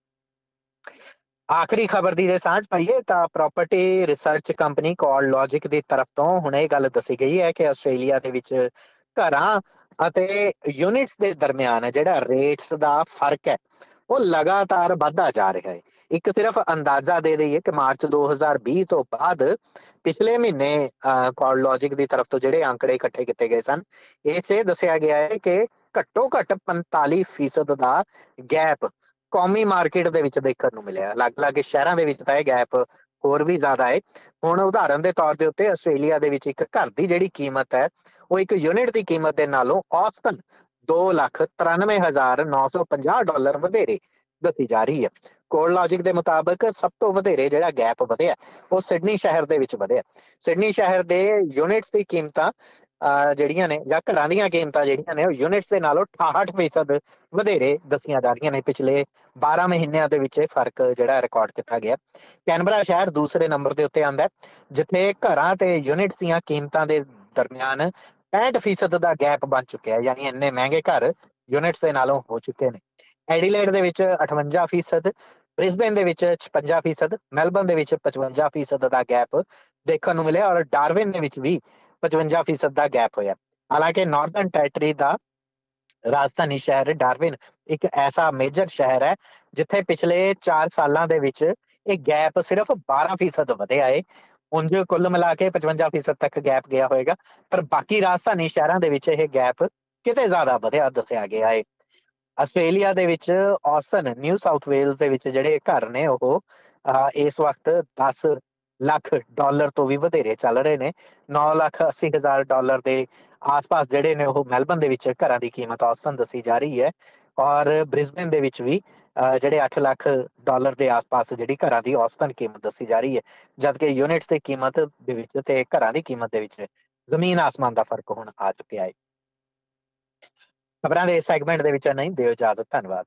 ਆਖਰੀ ਖਬਰ ਦੀ ਜੇ ਸਾਂਝ ਪਾਈਏ, ਤਾਂ property research company CoreLogic ਦੀ ਤਰਫ ਤੋਂ ਹੁਣ ਇਹ ਗੱਲ ਦੱਸੀ ਗਈ ਹੈ ਕਿ ਆਸਟ੍ਰੇਲੀਆ ਦੇ ਵਿੱਚ ਘਰਾਂ ਅਤੇ ਯੂਨਿਟਸ ਦੇ ਦਰਮਿਆਨ ਜਿਹੜਾ ਰੇਟਸ ਦਾ ਫ਼ਰਕ ਹੈ, ਉਹ ਲਗਾਤਾਰ ਵਧਦਾ ਜਾ ਰਿਹਾ ਹੈ। ਇੱਕ ਸਿਰਫ ਅੰਦਾਜ਼ਾ ਦੇ ਦਈਏ ਕਿ ਮਾਰਚ 2020 ਤੋਂ ਬਾਅਦ ਪਿਛਲੇ ਮਹੀਨੇ ਕਾਲ ਲੌਜਿਕ ਦੀ ਤਰਫ ਤੋਂ ਜਿਹੜੇ ਅੰਕੜੇ ਇਕੱਠੇ ਕੀਤੇ ਗਏ ਸਨ ਇਹ ਸੇ ਦੱਸਿਆ ਗਿਆ ਹੈ ਕਿ ਘੱਟੋ ਘੱਟ 45% ਦਾ ਗੈਪ ਕੌਮੀ ਮਾਰਕੀਟ ਦੇ ਵਿੱਚ ਦੇਖਣ ਨੂੰ ਮਿਲਿਆ। ਅਲੱਗ-ਅਲੱਗ ਸ਼ਹਿਰਾਂ ਦੇ ਵਿੱਚ ਤਾਂ ਇਹ ਗੈਪ ਹੋਰ ਵੀ ਜ਼ਿਆਦਾ ਹੈ। ਹੁਣ ਉਦਾਹਰਨ ਦੇ ਤੌਰ ਦੇ ਉੱਤੇ ਆਸਟ੍ਰੇਲੀਆ ਦੇ ਵਿੱਚ ਇੱਕ ਘਰ ਦੀ ਜਿਹੜੀ ਕੀਮਤ ਹੈ, ਉਹ ਇੱਕ ਯੂਨਿਟ ਦੀ ਕੀਮਤ ਦੇ ਨਾਲੋਂ ਔਸਤਨ 293950 ਡਾਲਰ ਵਧੇਰੇ ਦੱਸੀ ਜਾ ਰਹੀ ਹੈ। ਕੋਲ ਲੌਜਿਕ ਦੇ ਮੁਤਾਬਕ ਸਭ ਤੋਂ ਵਧੇਰੇ ਜਿਹੜਾ ਗੈਪ ਵਧਿਆ, ਉਹ ਸਿਡਨੀ ਸ਼ਹਿਰ ਦੇ ਵਿੱਚ ਵਧਿਆ। ਸਿਡਨੀ ਸ਼ਹਿਰ ਦੇ ਯੂਨਿਟਸ ਦੀ ਕੀਮਤਾਂ ਜਿਹੜੀਆਂ ਨੇ ਜਾਂ ਘਰਾਂ ਦੀਆਂ ਕੀਮਤਾਂ ਜਿਹੜੀਆਂ ਨੇ, ਉਹ ਯੂਨਿਟਸ ਦੇ ਨਾਲੋਂ 68% ਵਧੇਰੇ ਦੱਸੀਆਂ ਜਾ ਰਹੀਆਂ ਨੇ। ਪਿਛਲੇ 12 ਮਹੀਨਿਆਂ ਦੇ ਵਿੱਚ ਇਹ ਫ਼ਰਕ ਜਿਹੜਾ ਰਿਕਾਰਡ ਕੀਤਾ ਗਿਆ। ਕੈਨਬਰਾ ਸ਼ਹਿਰ ਦੂਸਰੇ ਨੰਬਰ ਦੇ ਉੱਤੇ ਆਂਦਾ ਜਿੱਥੇ ਘਰਾਂ ਤੇ ਯੂਨਿਟਸ ਦੀਆਂ ਕੀਮਤਾਂ ਦੇ ਦਰਮਿਆਨ 65% ਦਾ ਗੈਪ ਬਣ ਚੁੱਕਿਆ ਹੈ, ਯਾਨੀ ਇੰਨੇ ਮਹਿੰਗੇ ਘਰ ਯੂਨਿਟਸ ਦੇ ਨਾਲੋਂ ਹੋ ਚੁੱਕੇ ਨੇ। ਐਡੀਲੇਡ ਦੇ ਵਿੱਚ 58% ਬ੍ਰਿਸਬੇਨ ਦੇ ਵਿੱਚ 56% ਮੈਲਬਨ ਦੇ ਵਿੱਚ 55% ਦਾ ਗੈਪ ਦੇਖਣ ਨੂੰ ਮਿਲਿਆ ਔਰ ਡਾਰਵਿਨ ਦੇ ਵਿੱਚ ਵੀ 55% ਦਾ ਗੈਪ ਹੋਇਆ। ਹਾਲਾਂਕਿ ਨਾਰਥਰਨ ਟੈਰੀਟਰੀ ਦਾ ਰਾਜਧਾਨੀ ਸ਼ਹਿਰ ਡਾਰਵਿਨ ਇੱਕ ਐਸਾ ਮੇਜਰ ਸ਼ਹਿਰ ਹੈ, ਜਿੱਥੇ ਪਿਛਲੇ 4 ਸਾਲਾਂ ਦੇ ਵਿੱਚ ਇਹ ਗੈਪ ਸਿਰਫ 12% ਵਧਿਆ ਹੈ ਉਂਝ ਕੁੱਲ ਮਿਲਾ ਕੇ 55% ਤੱਕ ਗੈਪ ਗਿਆ ਹੋਵੇਗਾ ਪਰ ਬਾਕੀ ਰਾਜਧਾਨੀ ਸ਼ਹਿਰਾਂ ਦੇ ਵਿੱਚ ਇਹ ਗੈਪ ਕਿਤੇ ਜ਼ਿਆਦਾ ਵਧਿਆ ਦੱਸਿਆ ਗਿਆ ਹੈ ਆਸਟ੍ਰੇਲੀਆ ਦੇ ਵਿੱਚ ਔਸਨ ਨਿਊ ਸਾਊਥ ਵੇਲਸ ਦੇ ਵਿੱਚ ਜਿਹੜੇ ਘਰ ਨੇ ਉਹ ਇਸ ਵਕਤ 10 ਲੱਖ ਡਾਲਰ ਤੋਂ ਵੀ ਵਧੇਰੇ ਚੱਲ ਰਹੇ ਨੇ। 9 ਲੱਖ 80 ਹਜ਼ਾਰ ਡਾਲਰ ਦੇ ਆਸ-ਪਾਸ ਜਿਹੜੇ ਨੇ ਉਹ ਮੈਲਬਨ ਦੇ ਵਿੱਚ ਘਰਾਂ ਦੀ ਕੀਮਤ ਔਸਤਨ ਦੱਸੀ ਜਾ ਰਹੀ ਹੈ। ਔਰ ਬ੍ਰਿਸਬਨ ਦੇ ਵਿੱਚ ਵੀ ਜਿਹੜੇ 8 ਲੱਖ ਡਾਲਰ ਦੇ ਆਸ-ਪਾਸ ਜਿਹੜੀ ਘਰਾਂ ਦੀ ਔਸਤਨ ਕੀਮਤ ਦੱਸੀ ਜਾ ਰਹੀ ਹੈ। ਜਦਕਿ ਯੂਨਿਟਸ ਦੀ ਕੀਮਤ ਦੇ ਵਿੱਚ ਤੇ ਘਰਾਂ ਦੀ ਕੀਮਤ ਦੇ ਵਿੱਚ ਜ਼ਮੀਨ ਆਸਮਾਨ ਦਾ ਫ਼ਰਕ ਹੁਣ ਆ ਚੁੱਕਿਆ ਹੈ। ਖਬਰਾਂ ਦੇ ਸੈਗਮੈਂਟ ਦੇ ਵਿੱਚ ਨਹੀਂ ਦਿਓ ਇਜਾਜ਼ਤ ਧੰਨਵਾਦ।